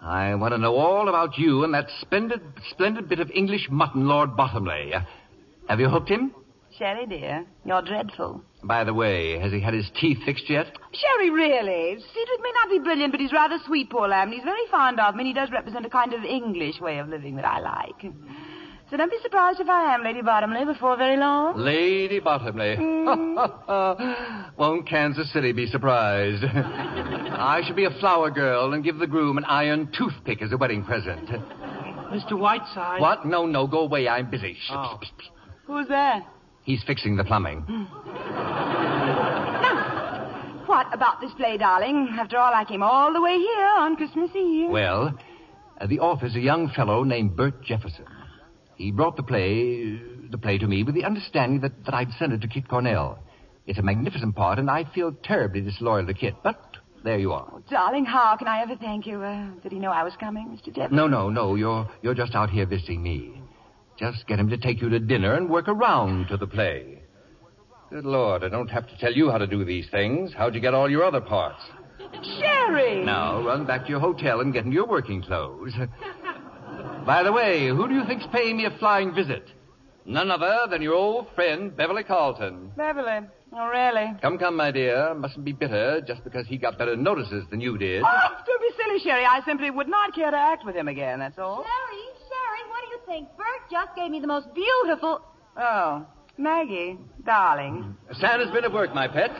I want to know all about you and that splendid, splendid bit of English mutton, Lord Bottomley. Uh, Have you hooked him? Sherry, dear, you're dreadful. By the way, has he had his teeth fixed yet? Sherry, really. Cedric may not be brilliant, but he's rather sweet, poor lamb. and He's very fond of me, and he does represent a kind of English way of living that I like. So don't be surprised if I am Lady Bottomley before very long. Lady Bottomley. Hmm. Won't Kansas City be surprised? I should be a flower girl and give the groom an iron toothpick as a wedding present. Mr. Whiteside. What? No, no, go away. I'm busy. Oh. shh, shh. Who's that? He's fixing the plumbing. Hmm. Now, what about this play, darling? After all, I came all the way here on Christmas Eve. Well, at the office, a young fellow named Bert Jefferson. He brought the play, the play to me with the understanding that, that I'd send it to Kit Cornell. It's a magnificent part, and I feel terribly disloyal to Kit, but there you are. Darling, how can I ever thank you? Uh, did he know I was coming, Mr. Jefferson? No, no, no, you're, you're just out here visiting me. Just get him to take you to dinner and work around to the play. Good Lord, I don't have to tell you how to do these things. How'd you get all your other parts? Sherry! Now, run back to your hotel and get into your working clothes. By the way, who do you think's paying me a flying visit? None other than your old friend, Beverly Carlton. Beverly. Oh, really? Come, come, my dear. Mustn't be bitter just because he got better notices than you did. Oh, don't be silly, Sherry. I simply would not care to act with him again, that's all. Sherry, Sherry, what do you think? Bert just gave me the most beautiful. Oh, Maggie, darling. Santa's been at work, my pet.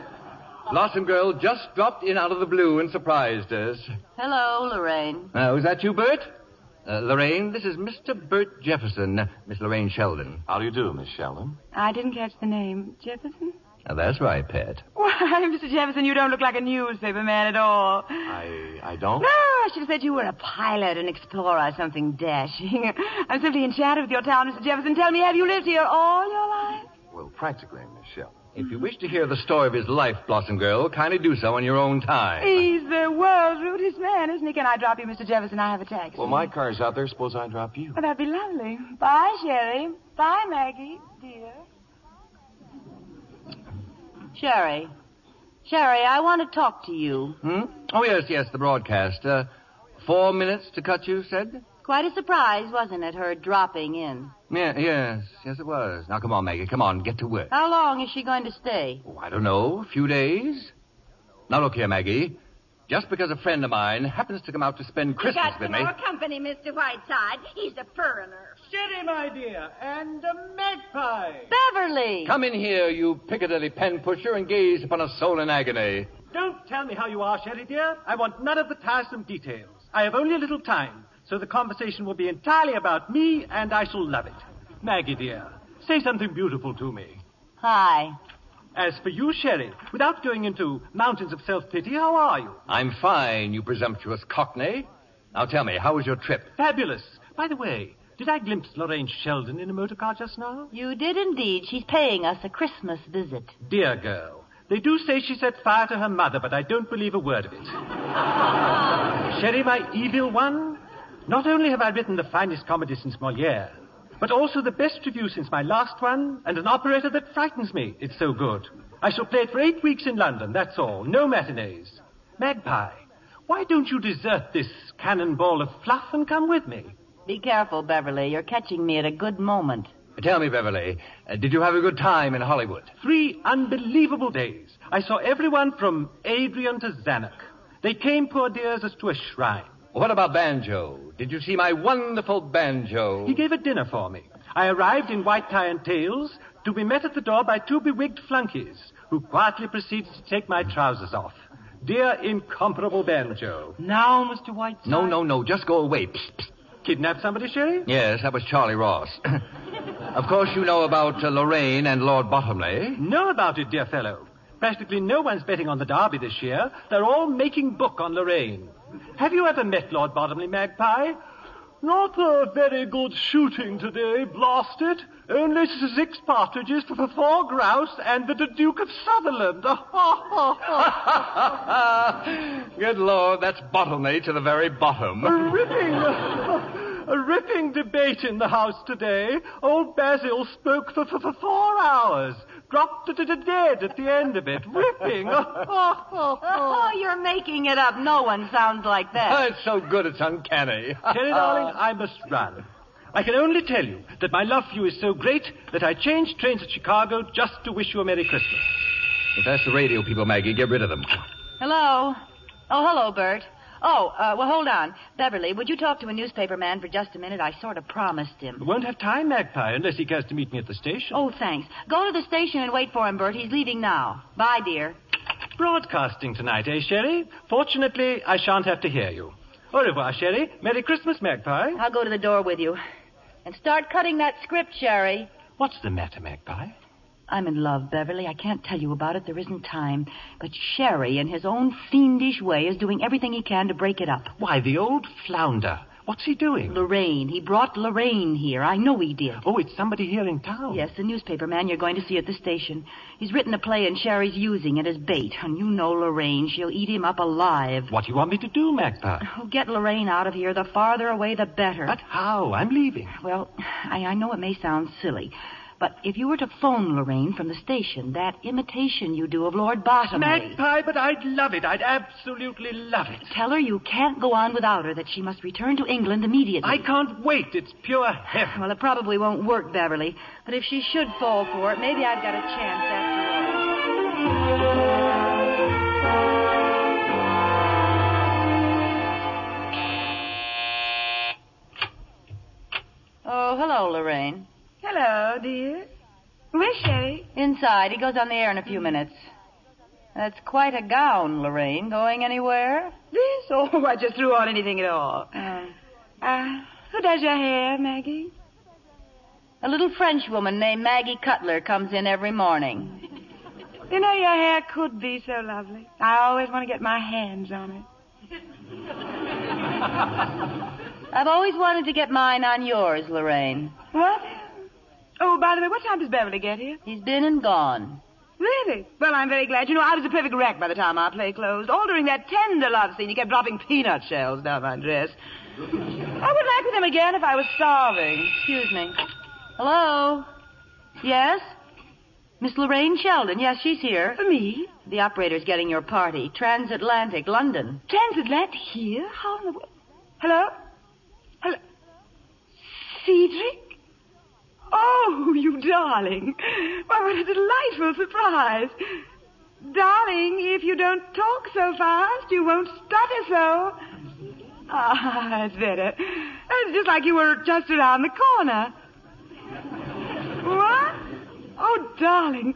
Blossom Girl just dropped in out of the blue and surprised us. Hello, Lorraine. Uh, was that you, Bert? Uh, Lorraine, this is Mr. Bert Jefferson, uh, Miss Lorraine Sheldon. How do you do, Miss Sheldon? I didn't catch the name. Jefferson? Uh, that's right, pet. Why, Mr. Jefferson, you don't look like a newspaper man at all. I I don't. No, I should have said you were a pilot, an explorer, something dashing. I'm simply enchanted with your town, Mr. Jefferson. Tell me, have you lived here all your life? Well, practically, Miss Sheldon. If you wish to hear the story of his life, Blossom Girl, kindly do so in your own time. He's the world's rudest man, isn't he? Can I drop you, Mr. Jefferson? I have a taxi. Well, my car's out there. Suppose I drop you. Well, that'd be lovely. Bye, Sherry. Bye, Maggie, dear. Sherry. Sherry, I want to talk to you. Hmm? Oh, yes, yes, the broadcast. Uh, four minutes to cut, you said? Quite a surprise, wasn't it, her dropping in? Yeah, yes, yes, it was. Now, come on, Maggie. Come on, get to work. How long is she going to stay? Oh, I don't know. A few days. Now, look here, Maggie. Just because a friend of mine happens to come out to spend Christmas got with some me. more company, Mr. Whiteside. He's a foreigner. Steady, my dear, and a magpie. Beverly! Come in here, you Piccadilly pen pusher, and gaze upon a soul in agony. Don't tell me how you are, Sherry, dear. I want none of the tiresome details. I have only a little time, so the conversation will be entirely about me, and I shall love it. Maggie, dear, say something beautiful to me. Hi. As for you, Sherry, without going into mountains of self-pity, how are you? I'm fine, you presumptuous cockney. Now tell me, how was your trip? Fabulous. By the way, did I glimpse Lorraine Sheldon in a motor car just now? You did indeed. She's paying us a Christmas visit. Dear girl. They do say she set fire to her mother, but I don't believe a word of it. Sherry, my evil one, not only have I written the finest comedy since Moliere, but also the best review since my last one, and an operetta that frightens me. It's so good. I shall play it for eight weeks in London, that's all. No matinees. Magpie, why don't you desert this cannonball of fluff and come with me? Be careful, Beverly. You're catching me at a good moment. Tell me, Beverly, uh, did you have a good time in Hollywood? Three unbelievable days. I saw everyone from Adrian to Zanuck. They came, poor dears, as to a shrine. What about Banjo? Did you see my wonderful banjo? He gave a dinner for me. I arrived in white tie and tails to be met at the door by two bewigged flunkies who quietly proceeded to take my trousers off. Dear incomparable Banjo. Now, Mr. Whiteside. No, no, no. Just go away. Psst, psst. Kidnap somebody, Sherry? Yes, that was Charlie Ross. of course, you know about uh, Lorraine and Lord Bottomley. Know about it, dear fellow. Practically no one's betting on the Derby this year. They're all making book on Lorraine. Have you ever met Lord Bottomley, Magpie? Not a very good shooting today, blast it. Only six partridges for four grouse and the Duke of Sutherland. Good Lord, that's Bottomley to the very bottom. a ripping, a ripping debate in the House today. Old Basil spoke for, for, for four hours. Dropped to, to, to dead at the end of it. Ripping. Oh, you're making it up. No one sounds like Oh, that. it's so good it's uncanny. Terry, darling, I must run. I can only tell you that my love for you is so great that I changed trains at Chicago just to wish you a Merry Christmas. If that's the radio people, Maggie, get rid of them. Hello. Oh, hello, Bert. Oh, uh, well, hold on. Beverly, would you talk to a newspaper man for just a minute? I sort of promised him. Won't have time, Magpie, unless he cares to meet me at the station. Oh, thanks. Go to the station and wait for him, Bert. He's leaving now. Bye, dear. Broadcasting tonight, eh, Sherry? Fortunately, I shan't have to hear you. Au revoir, Sherry. Merry Christmas, Magpie. I'll go to the door with you. And start cutting that script, Sherry. What's the matter, Magpie? I'm in love, Beverly. I can't tell you about it. There isn't time. But Sherry, in his own fiendish way, is doing everything he can to break it up. Why, the old flounder. What's he doing? Lorraine. He brought Lorraine here. I know he did. Oh, it's somebody here in town. Yes, the newspaper man you're going to see at the station. He's written a play and Sherry's using it as bait. And you know Lorraine. She'll eat him up alive. What do you want me to do, Magpie? Oh, get Lorraine out of here. The farther away, the better. But how? I'm leaving. Well, I, I know it may sound silly, but if you were to phone Lorraine from the station, that imitation you do of Lord Bottomley. Magpie, but I'd love it. I'd absolutely love it. Tell her you can't go on without her, that she must return to England immediately. I can't wait. It's pure heaven. Well, it probably won't work, Beverly. But if she should fall for it, maybe I've got a chance after all. Oh, hello, Lorraine. Hello, dear. Where's Sherry? Inside. He goes on the air in a few minutes. That's quite a gown, Lorraine. Going anywhere? This? Oh, I just threw on anything at all. Uh, Uh, who does your hair, Maggie? a little French woman named Maggie Cutler comes in every morning. You know, your hair could be so lovely. I always want to get my hands on it. I've always wanted to get mine on yours, Lorraine. What? Oh, by the way, what time does Beverly get here? He's been and gone. Really? Well, I'm very glad. You know, I was a perfect wreck by the time our play closed. All during that tender love scene, he kept dropping peanut shells down my dress. I would like with him again if I was starving. Excuse me. Hello? Yes? Miss Lorraine Sheldon. Yes, she's here. For me? The operator's getting your party. Transatlantic, London. Transatlantic here? How in the world? Hello? Hello? Cedric? Oh, you darling. Why, what a delightful surprise. Darling, if you don't talk so fast, you won't stutter so. Ah, that's better. It's just like you were just around the corner. What? Oh, darling.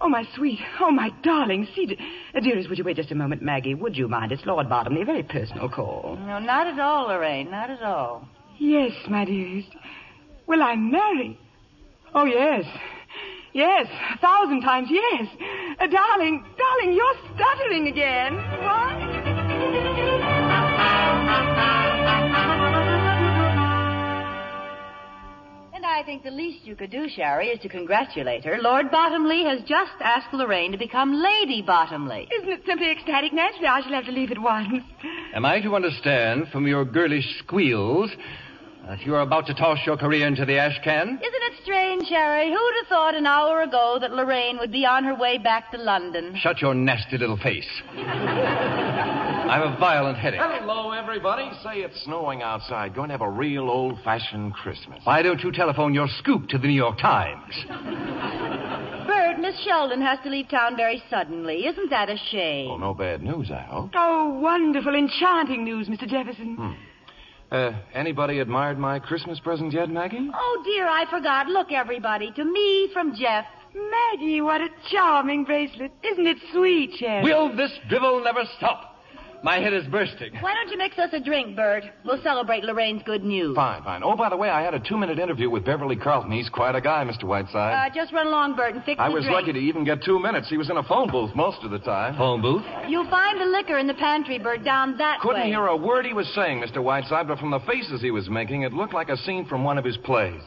Oh, my sweet. Oh, my darling. See, uh, dearest, would you wait just a moment, Maggie? Would you mind? It's Lord Bottomley. A very personal call. No, not at all, Lorraine. Not at all. Yes, my dearest. Will I marry? Oh, yes. Yes, a thousand times yes. Uh, darling, darling, you're stuttering again. What? And I think the least you could do, Sherry, is to congratulate her. Lord Bottomley has just asked Lorraine to become Lady Bottomley. Isn't it simply ecstatic? Naturally, I shall have to leave at once. Am I to understand from your girlish squeals that you're about to toss your career into the ash can? Isn't it strange, Harry? Who'd have thought an hour ago that Lorraine would be on her way back to London? Shut your nasty little face. I have a violent headache. Hello, everybody. Say it's snowing outside. Going to have a real old-fashioned Christmas. Why don't you telephone your scoop to the New York Times? Bert, Miss Sheldon has to leave town very suddenly. Isn't that a shame? Oh, no bad news, I hope. Oh, wonderful, enchanting news, Mr. Jefferson. Hmm. Uh, anybody admired my Christmas present yet, Maggie? Oh, dear, I forgot. Look, everybody, to me from Jeff. Maggie, what a charming bracelet. Isn't it sweet, Sherry? Will this drivel never stop? My head is bursting. Why don't you mix us a drink, Bert? We'll celebrate Lorraine's good news. Fine, fine. Oh, by the way, I had a two-minute interview with Beverly Carlton. He's quite a guy, Mr. Whiteside. Uh, just run along, Bert, and fix I the was drink. lucky to even get two minutes. He was in a phone booth most of the time. Phone booth? You'll find the liquor in the pantry, Bert, down that way. Couldn't hear a word he was saying, Mr. Whiteside, but from the faces he was making, it looked like a scene from one of his plays.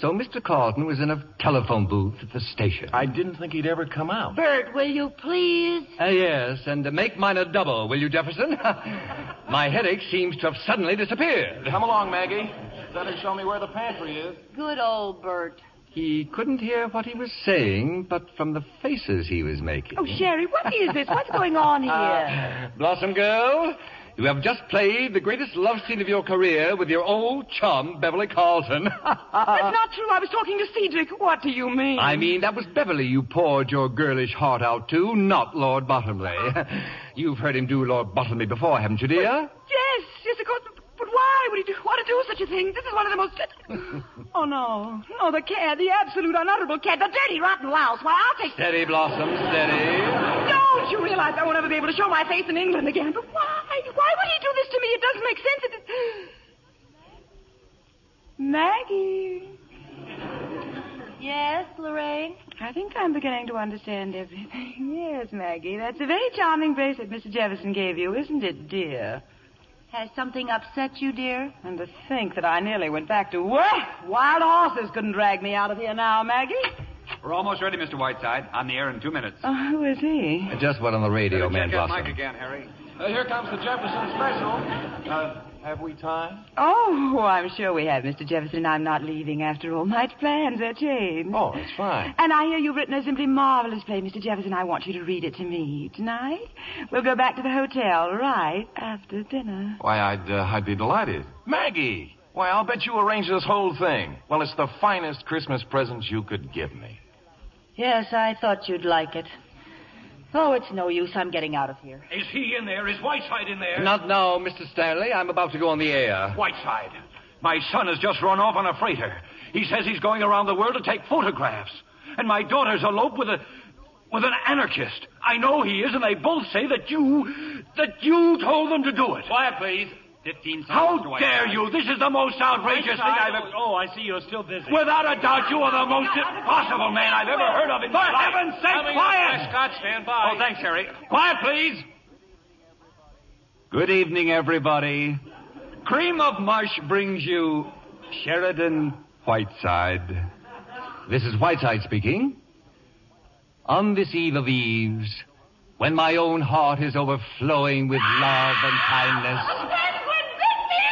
So Mr. Carlton was in a telephone booth at the station. I didn't think he'd ever come out. Bert, will you please? Uh, yes, and uh, make mine a double, will you, Jefferson? My headache seems to have suddenly disappeared. Come along, Maggie. Better show me where the pantry is. Good old Bert. He couldn't hear what he was saying, but from the faces he was making. Oh, Sherry, what is this? What's going on here? Blossom girl, you have just played the greatest love scene of your career with your old chum, Beverly Carlton. That's not true. I was talking to Cedric. What do you mean? I mean, that was Beverly you poured your girlish heart out to, not Lord Bottomley. You've heard him do Lord Bottomley before, haven't you, dear? Yes, yes, of course. But why would he do, want to do such a thing? This is one of the most. oh, no. No, the cad, the absolute unutterable cad, the dirty, rotten louse. Why, I'll take. Steady, Blossom, steady. Don't you realize I won't ever be able to show my face in England again? But why? Why would he do this to me? It doesn't make sense. It... Maggie. Yes, Lorraine? I think I'm beginning to understand everything. Yes, Maggie. That's a very charming bracelet Mr. Jefferson gave you, isn't it, dear? Has something upset you, dear? And to think that I nearly went back to work. Wild horses couldn't drag me out of here now, Maggie. We're almost ready, Mr. Whiteside. On the air in two minutes. Oh, who is he? Just what on the radio, Better man, check that Blossom. mic again, Harry. Uh, here comes the Jefferson special. Uh, Have we time? Oh, I'm sure we have, Mr. Jefferson. I'm not leaving after all. My plans are changed. Oh, it's fine. And I hear you've written a simply marvelous play, Mr. Jefferson. I want you to read it to me tonight. We'll go back to the hotel right after dinner. Why, I'd, uh, I'd be delighted. Maggie! Why, I'll bet you arranged this whole thing. Well, it's the finest Christmas present you could give me. Yes, I thought you'd like it. Oh, it's no use. I'm getting out of here. Is he in there? Is Whiteside in there? Not now, Mr. Stanley. I'm about to go on the air. Whiteside. My son has just run off on a freighter. He says he's going around the world to take photographs. And my daughter's eloped with a with an anarchist. I know he is, and they both say that you that you told them to do it. Quiet, please. Fifteen seconds. How Mr. dare Whiteside. you? This is the most outrageous thing I've ever. Oh, I see you're still busy. Without a doubt, you are the most impossible man I've ever heard of in my For life. heaven's sake, Coming quiet! Scott, stand by. Oh, thanks, Harry. Quiet, please. Good evening, everybody. Cream of Mush brings you Sheridan Whiteside. This is Whiteside speaking. On this eve of eves, when my own heart is overflowing with love and kindness, oh,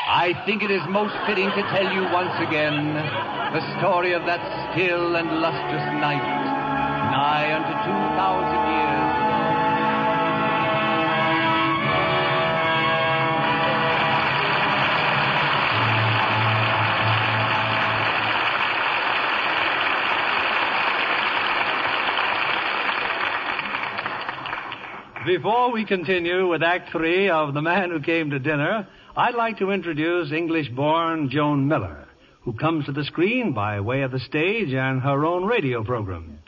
I think it is most fitting to tell you once again the story of that still and lustrous night, nigh unto two thousand years Before we continue with Act Three of The Man Who Came to Dinner, I'd like to introduce English born Joan Miller, who comes to the screen by way of the stage and her own radio program.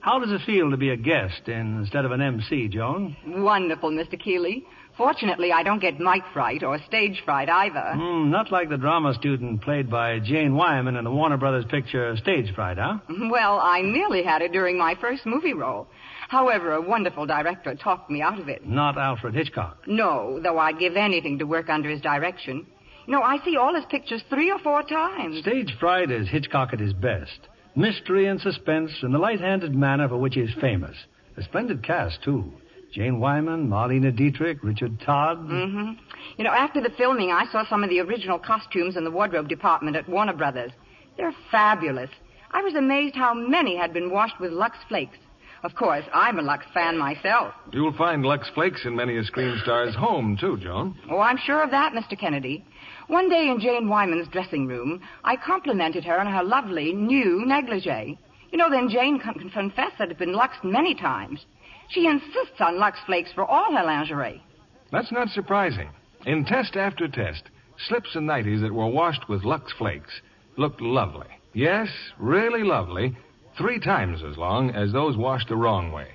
How does it feel to be a guest instead of an MC, Joan? Wonderful, Mr. Keighley. Fortunately, I don't get mic fright or stage fright either. Hmm, not like the drama student played by Jane Wyman in the Warner Brothers picture Stage Fright, huh? Well, I nearly had it during my first movie role. However, a wonderful director talked me out of it. Not Alfred Hitchcock. No, though I'd give anything to work under his direction. You know, I see all his pictures three or four times. Stage Fright is Hitchcock at his best. Mystery and suspense and the light-handed manner for which he is famous. A splendid cast, too. Jane Wyman, Marlene Dietrich, Richard Todd. Mm-hmm. You know, after the filming, I saw some of the original costumes in the wardrobe department at Warner Brothers. They're fabulous. I was amazed how many had been washed with Lux Flakes. Of course, I'm a Lux fan myself. You'll find Lux Flakes in many a screen star's home, too, Joan. Oh, I'm sure of that, Mr. Kennedy. One day in Jane Wyman's dressing room, I complimented her on her lovely new negligee. You know, then Jane con- con- confessed that it had been luxed many times. She insists on Lux Flakes for all her lingerie. That's not surprising. In test after test, slips and nighties that were washed with Lux Flakes looked lovely. Yes, really lovely, three times as long as those washed the wrong way.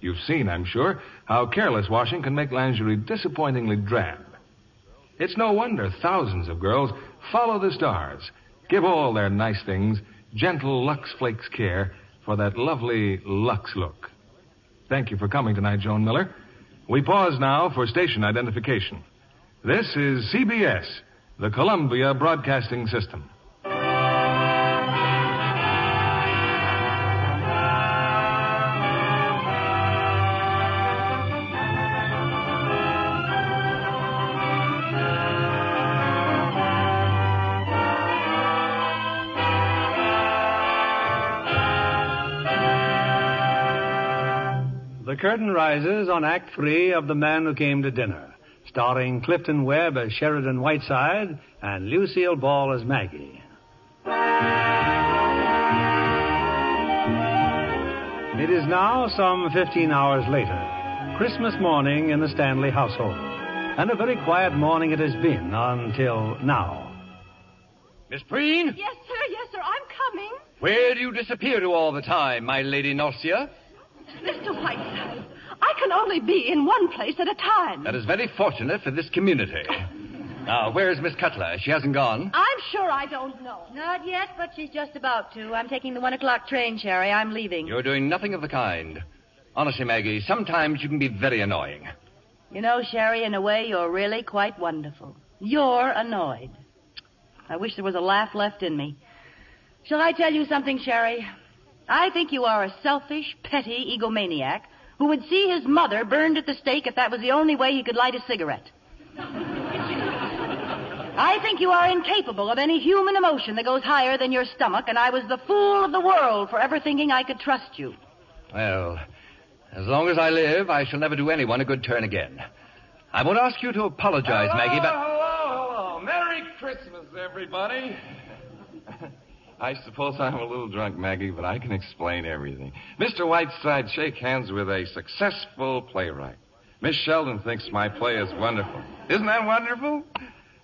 You've seen, I'm sure, how careless washing can make lingerie disappointingly drab. It's no wonder thousands of girls follow the stars, give all their nice things gentle Lux Flakes care for that lovely Lux look. Thank you for coming tonight, Joan Miller. We pause now for station identification. This is CBS, the Columbia Broadcasting System. Curtain rises on Act Three of The Man Who Came to Dinner, starring Clifton Webb as Sheridan Whiteside and Lucille Ball as Maggie. It is now some 15 hours later, Christmas morning in the Stanley household. And a very quiet morning it has been until now. Miss Preen, Yes, sir, yes, sir, I'm coming. where do you disappear to all the time, my Lady Norcia? Mr. Whiteside, I can only be in one place at a time. That is very fortunate for this community. Now, where is Miss Cutler? She hasn't gone. I'm sure I don't know. Not yet, but she's just about to. I'm taking the one o'clock train, Sherry. I'm leaving. You're doing nothing of the kind. Honestly, Maggie, sometimes you can be very annoying. You know, Sherry, in a way, you're really quite wonderful. You're annoyed. I wish there was a laugh left in me. Shall I tell you something, Sherry? I think you are a selfish, petty egomaniac who would see his mother burned at the stake if that was the only way he could light a cigarette. I think you are incapable of any human emotion that goes higher than your stomach, and I was the fool of the world for ever thinking I could trust you. Well, as long as I live, I shall never do anyone a good turn again. I won't ask you to apologize, Maggie, but. Hello, hello. Merry Christmas, everybody. I suppose I'm a little drunk, Maggie, but I can explain everything. Mr. Whiteside, shake hands with a successful playwright. Miss Sheldon thinks my play is wonderful. Isn't that wonderful?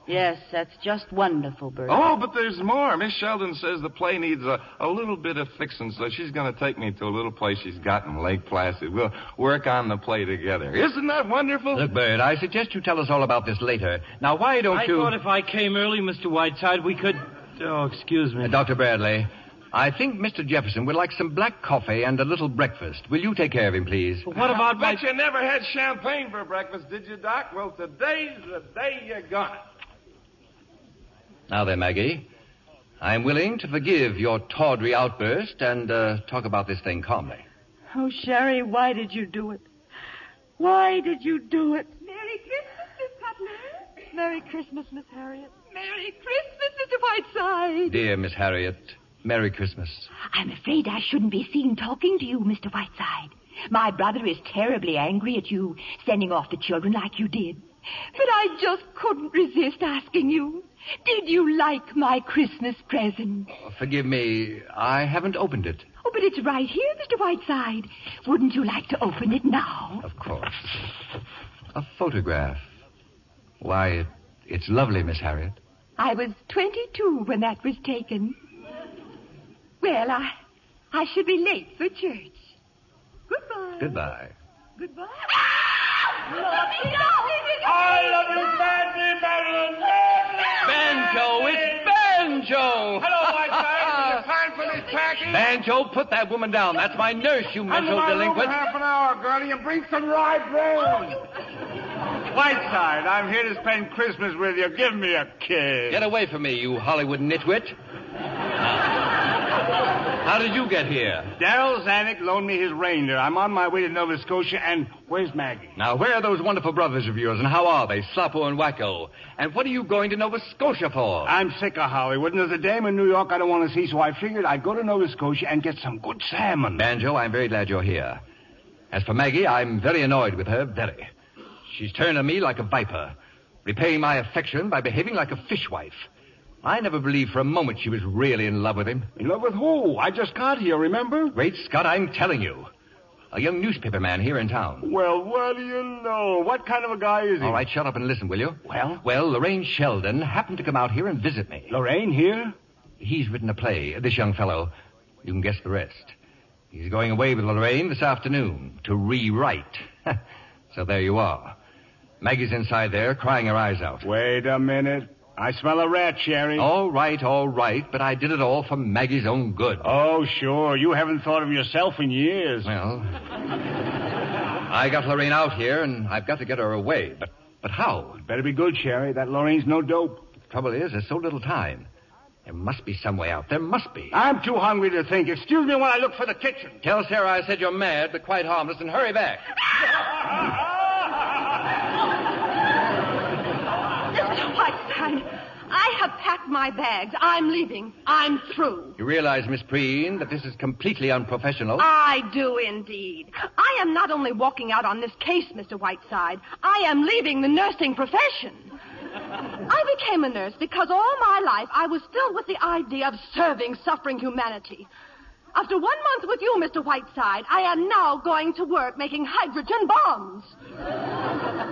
Yes, that's just wonderful, Bert. Oh, but there's more. Miss Sheldon says the play needs a, a little bit of fixing, so she's going to take me to a little place she's got in Lake Placid. We'll work on the play together. Isn't that wonderful? Look, Bert, I suggest you tell us all about this later. Now, why don't I you. I thought if I came early, Mr. Whiteside, we could. Oh, excuse me. Uh, Dr. Bradley, I think Mr. Jefferson would like some black coffee and a little breakfast. Will you take care of him, please? What about my. Bet you never had champagne for breakfast, did you, Doc? Well, today's the day you got it. Now then, Maggie, I'm willing to forgive your tawdry outburst and uh, talk about this thing calmly. Oh, Sherry, why did you do it? Why did you do it? Merry Christmas, Miss Cutler. Merry Christmas, Miss Harriet. Merry Christmas, Mr. Whiteside. Dear Miss Harriet, Merry Christmas. I'm afraid I shouldn't be seen talking to you, Mr. Whiteside. My brother is terribly angry at you sending off the children like you did. But I just couldn't resist asking you. Did you like my Christmas present? Oh, forgive me, I haven't opened it. Oh, but it's right here, Mr. Whiteside. Wouldn't you like to open it now? Of course. A photograph. Why, it, it's lovely, Miss Harriet. I was 22 when that was taken. Well, I, I should be late for church. Goodbye. Goodbye. Goodbye. I love you badly, Marilyn. Banjo, it's Banjo! Hello, Whiteside. Is it time for this packing? Banjo, put that woman down. That's my nurse, you Under mental my room delinquent. for half an hour, girlie, and bring some rye bread. Oh, Whiteside, I'm here to spend Christmas with you. Give me a kiss. Get away from me, you Hollywood nitwit. How did you get here? Darryl Zanuck loaned me his reindeer. I'm on my way to Nova Scotia, and where's Maggie? Now, where are those wonderful brothers of yours, and how are they, Sloppo and Wacko? And what are you going to Nova Scotia for? I'm sick of Hollywood, and there's a dame in New York I don't want to see, so I figured I'd go to Nova Scotia and get some good salmon. Banjo, I'm very glad you're here. As for Maggie, I'm very annoyed with her, very. She's turned on me like a viper, repaying my affection by behaving like a fishwife. I never believed for a moment she was really in love with him. In love with who? I just got here, remember? Great Scott, I'm telling you. A young newspaper man here in town. Well, what do you know? What kind of a guy is he? All right, shut up and listen, will you? Well? Well, Lorraine Sheldon happened to come out here and visit me. Lorraine here? He's written a play, this young fellow. You can guess the rest. He's going away with Lorraine this afternoon to rewrite. so there you are. Maggie's inside there, crying her eyes out. Wait a minute. I smell a rat, Sherry. All right, all right, but I did it all for Maggie's own good. Oh, sure. You haven't thought of yourself in years. Well, I got Lorraine out here, and I've got to get her away. But, but how? Better be good, Sherry. That Lorraine's no dope. Trouble is, there's so little time. There must be some way out. There must be. I'm too hungry to think. Excuse me while I look for the kitchen. Tell Sarah I said you're mad, but quite harmless, and hurry back. Mr. Whiteside, I have packed my bags. I'm leaving. I'm through. You realize, Miss Preen, that this is completely unprofessional? I do indeed. I am not only walking out on this case, Mr. Whiteside, I am leaving the nursing profession. I became a nurse because all my life I was filled with the idea of serving suffering humanity. After one month with you, Mr. Whiteside, I am now going to work making hydrogen bombs.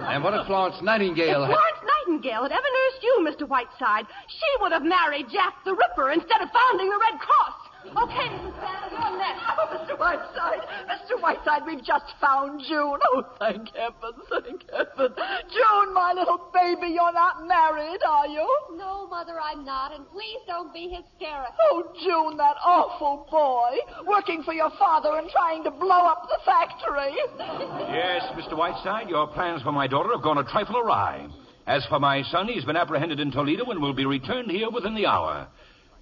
And what if Florence Nightingale If had... Florence Nightingale had ever nursed you, Mr. Whiteside, she would have married Jack the Ripper instead of founding the Red Cross. Okay, Mrs. Sanders, you're next. Oh, Mr. Whiteside, Mr. Whiteside, we've just found June. Oh, thank heaven, thank heaven. June, my little baby, you're not married, are you? No, Mother, I'm not, and please don't be hysterical. Oh, June, that awful boy, working for your father and trying to blow up the factory. Yes, Mr. Whiteside, your plans for my daughter have gone a trifle awry. As for my son, he's been apprehended in Toledo and will be returned here within the hour.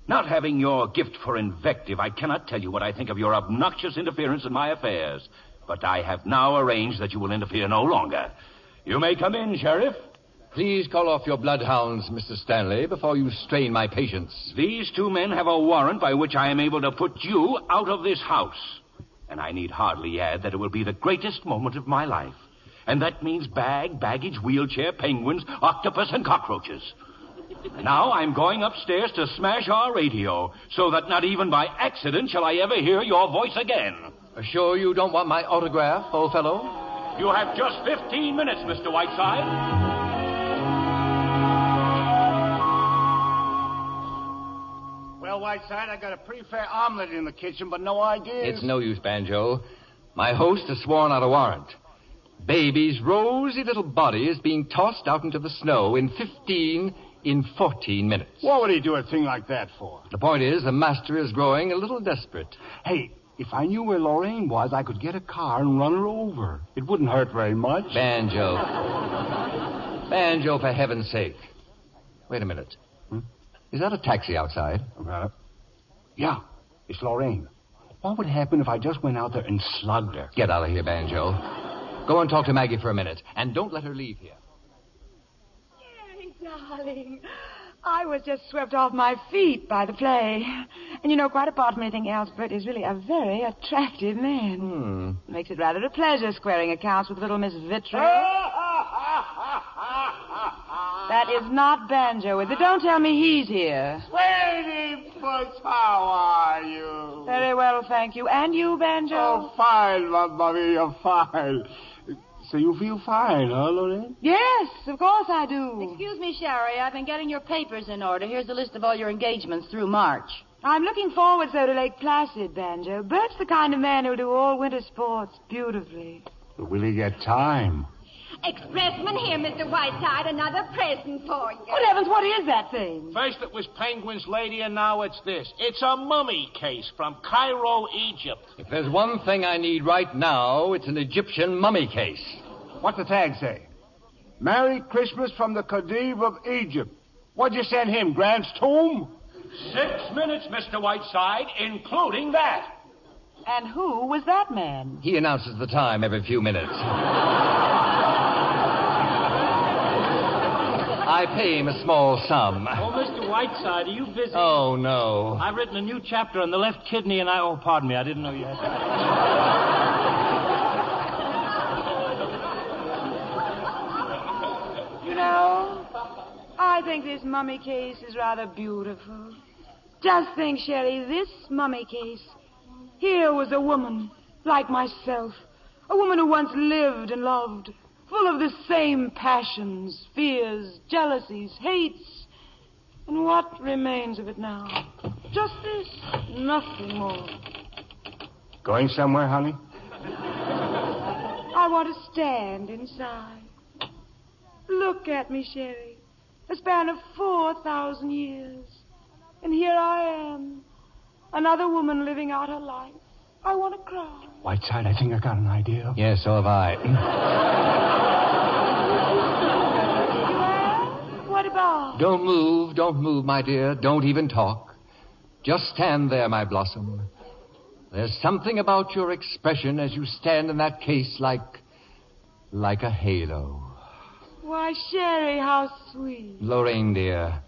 Not having your gift for invective, I cannot tell you what I think of your obnoxious interference in my affairs. But I have now arranged that you will interfere no longer. You may come in, Sheriff. Please call off your bloodhounds, Mr. Stanley, before you strain my patience. These two men have a warrant by which I am able to put you out of this house. And I need hardly add that it will be the greatest moment of my life. And that means bag, baggage, wheelchair, penguins, octopus, and cockroaches. Now I'm going upstairs to smash our radio, so that not even by accident shall I ever hear your voice again. Sure you don't want my autograph, old fellow? You have just 15 minutes, Mr. Whiteside. Well, Whiteside, I got a pretty fair omelet in the kitchen, but no ideas. It's no use, Banjo. My host has sworn out a warrant. Baby's rosy little body is being tossed out into the snow in 15, in 14 minutes. What would he do a thing like that for? The point is, the master is growing a little desperate. Hey, if I knew where Lorraine was, I could get a car and run her over. It wouldn't hurt very much. Banjo. Banjo, for heaven's sake. Wait a minute. Hmm? Is that a taxi outside? Uh, yeah, it's Lorraine. What would happen if I just went out there and slugged her? Get out of here, Banjo. Go and talk to Maggie for a minute, and don't let her leave here. Darling, I was just swept off my feet by the play. And you know, quite apart from anything else, Bert is really a very attractive man. Hmm. Makes it rather a pleasure squaring accounts with little Miss Vitriol. that is not Banjo, is it? Don't tell me he's here. Sweetie Puss, how are you? Very well, thank you. And you, Banjo? Oh, fine, my baby, you're fine. So you feel fine, huh, Lorraine? Yes, of course I do. Excuse me, Sherry. I've been getting your papers in order. Here's a list of all your engagements through March. I'm looking forward so to Lake Placid, Banjo. Bert's the kind of man who'll do all winter sports beautifully. But will he get time? Expressman here, Mr. Whiteside. Another present for you. Good heavens, what is that thing? First it was Penguin's Lady, and now it's this. It's a mummy case from Cairo, Egypt. If there's one thing I need right now, it's an Egyptian mummy case. What's the tag say? Merry Christmas from the Khedive of Egypt. What'd you send him, Grant's tomb? Six minutes, Mr. Whiteside, including that. And who was that man? He announces the time every few minutes. I pay him a small sum. Oh, Mr. Whiteside, are you busy? Oh, no. I've written a new chapter on the left kidney, and I. Oh, pardon me, I didn't know you had. You know, I think this mummy case is rather beautiful. Just think, Sherry, this mummy case. Here was a woman, like myself, a woman who once lived and loved, full of the same passions, fears, jealousies, hates. And what remains of it now? Just this, nothing more. Going somewhere, honey? I want to stand inside. Look at me, Sherry. A span of 4,000 years. And here I am, another woman living out her life. I want to cry. Whiteside, I think I got an idea. Yes, so have I. What about? Don't move, don't move, my dear. Don't even talk. Just stand there, my blossom. There's something about your expression as you stand in that case like. like a halo. Why, Sherry, how sweet. Lorraine, dear,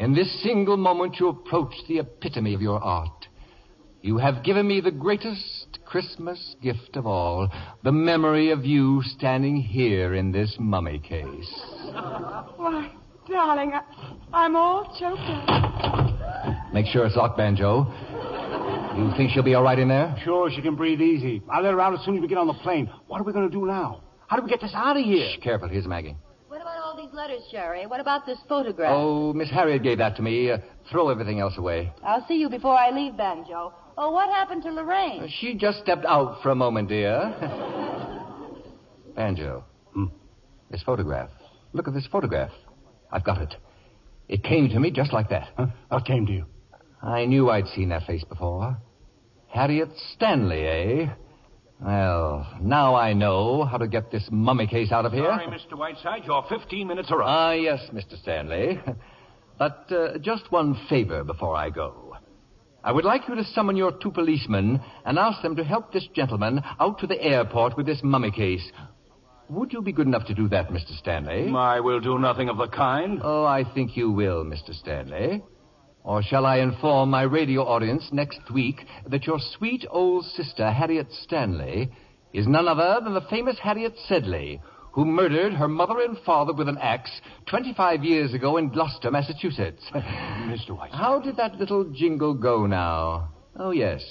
in this single moment you approach the epitome of your art. You have given me the greatest Christmas gift of all the memory of you standing here in this mummy case. Why, darling, I, I'm all choked up. Make sure it's locked, Banjo. You think she'll be all right in there? Sure, she can breathe easy. I'll let her out as soon as we get on the plane. What are we going to do now? How do we get this out of here? Shh, careful. Here's Maggie. What about all these letters, Sherry? What about this photograph? Oh, Miss Harriet gave that to me. Uh, throw everything else away. I'll see you before I leave, Banjo. Oh, what happened to Lorraine? Uh, She just stepped out for a moment, dear. Banjo. Hmm? This photograph. Look at this photograph. I've got it. It came to me just like that. Huh? What came to you? I knew I'd seen that face before. Harriet Stanley, eh? Well, now I know how to get this mummy case out of here. Sorry, Mr. Whiteside, your 15 minutes are up. Ah, yes, Mr. Stanley. But uh, just one favor before I go. I would like you to summon your two policemen and ask them to help this gentleman out to the airport with this mummy case. Would you be good enough to do that, Mr. Stanley? I will do nothing of the kind. Oh, I think you will, Mr. Stanley. Or shall I inform my radio audience next week that your sweet old sister, Harriet Stanley, is none other than the famous Harriet Sedley, who murdered her mother and father with an axe 25 years ago in Gloucester, Massachusetts. Mr. White. How did that little jingle go now? Oh, yes.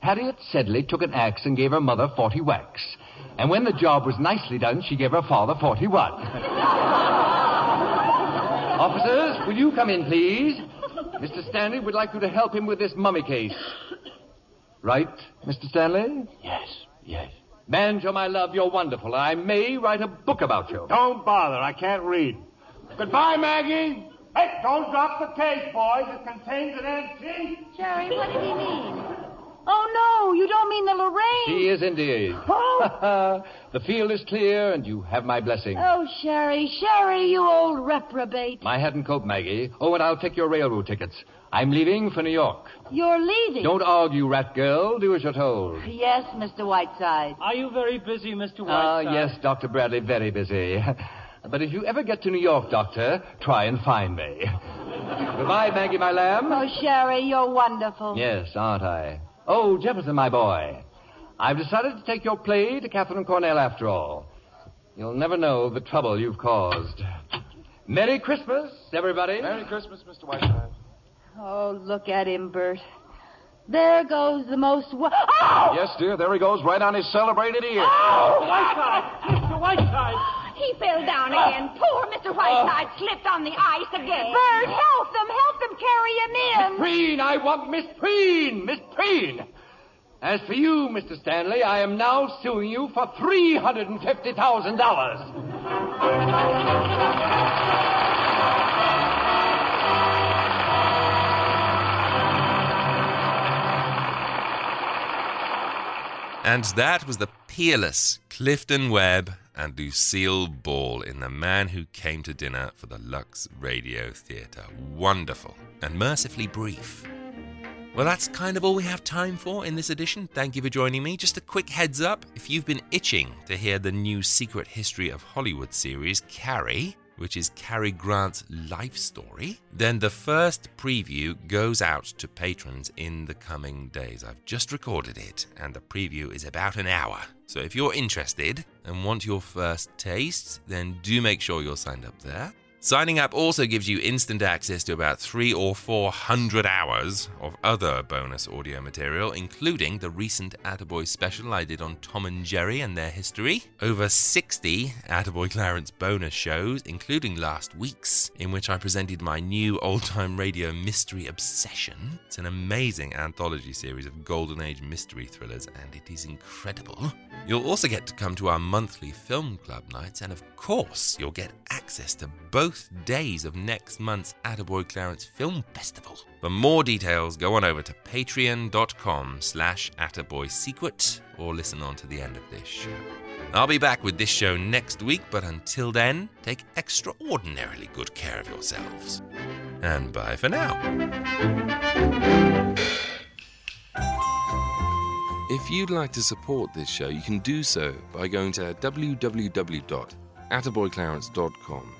Harriet Sedley took an axe and gave her mother 40 whacks. And when the job was nicely done, she gave her father 41. Officers, will you come in, please? Mr. Stanley would like you to help him with this mummy case. Right, Mr. Stanley? Yes, yes. Banjo, my love, you're wonderful. I may write a book about you. Don't bother. I can't read. Goodbye, Maggie. Hey, don't drop the case, boys. It contains an antique. Sherry, what did he mean? Oh, no, you don't mean the Lorraine. She is indeed. Oh! the field is clear, and you have my blessing. Oh, Sherry, Sherry, you old reprobate. My hat and coat, Maggie. Oh, and I'll take your railroad tickets. I'm leaving for New York. You're leaving. Don't argue, rat girl. Do as you're told. Yes, Mr. Whiteside. Are you very busy, Mr. Whiteside? Ah, Whiteside? yes, Dr. Bradley, very busy. But if you ever get to New York, Doctor, try and find me. Goodbye, Maggie, my lamb. Oh, Sherry, you're wonderful. Yes, aren't I? Oh, Jefferson, my boy. I've decided to take your play to Katharine Cornell after all. You'll never know the trouble you've caused. Merry Christmas, everybody. Merry Christmas, Mr. Whiteside. Oh, look at him, Bert. There goes the most. Wo- oh! Yes, dear, there he goes, right on his celebrated ear. Oh! Whiteside! Mr. Whiteside! He fell down again. Oh. Poor Mr. Whiteside oh. slipped on the ice again. Bert, oh. help them! Help them carry him in! Preen, I want Miss Preen! Miss Preen! As for you, Mr. Stanley, I am now suing you for $350,000. And that was the peerless Clifton Webb and Lucille Ball in The Man Who Came to Dinner for the Lux Radio Theatre. Wonderful and mercifully brief. Well, that's kind of all we have time for in this edition. Thank you for joining me. Just a quick heads up if you've been itching to hear the new Secret History of Hollywood series, Cary, which is Cary Grant's life story, then the first preview goes out to patrons in the coming days. I've just recorded it, and the preview is about an hour. So if you're interested and want your first taste, then do make sure you're signed up there. Signing up also gives you instant access to about three or four hundred hours of other bonus audio material, including the recent Attaboy special I did on Tom and Jerry and their history, over 60 Attaboy Clarence bonus shows, including last week's, in which I presented my new old time radio mystery obsession. It's an amazing anthology series of Golden Age mystery thrillers, and it is incredible. You'll also get to come to our monthly film club nights, and of course, you'll get access to both days of next month's Attaboy Clarence Film Festival. For more details, go on over to patreon.com slash attaboysecret or listen on to the end of this show. I'll be back with this show next week, but until then, take extraordinarily good care of yourselves. And bye for now. If you'd like to support this show, you can do so by going to www.attaboyclarence.com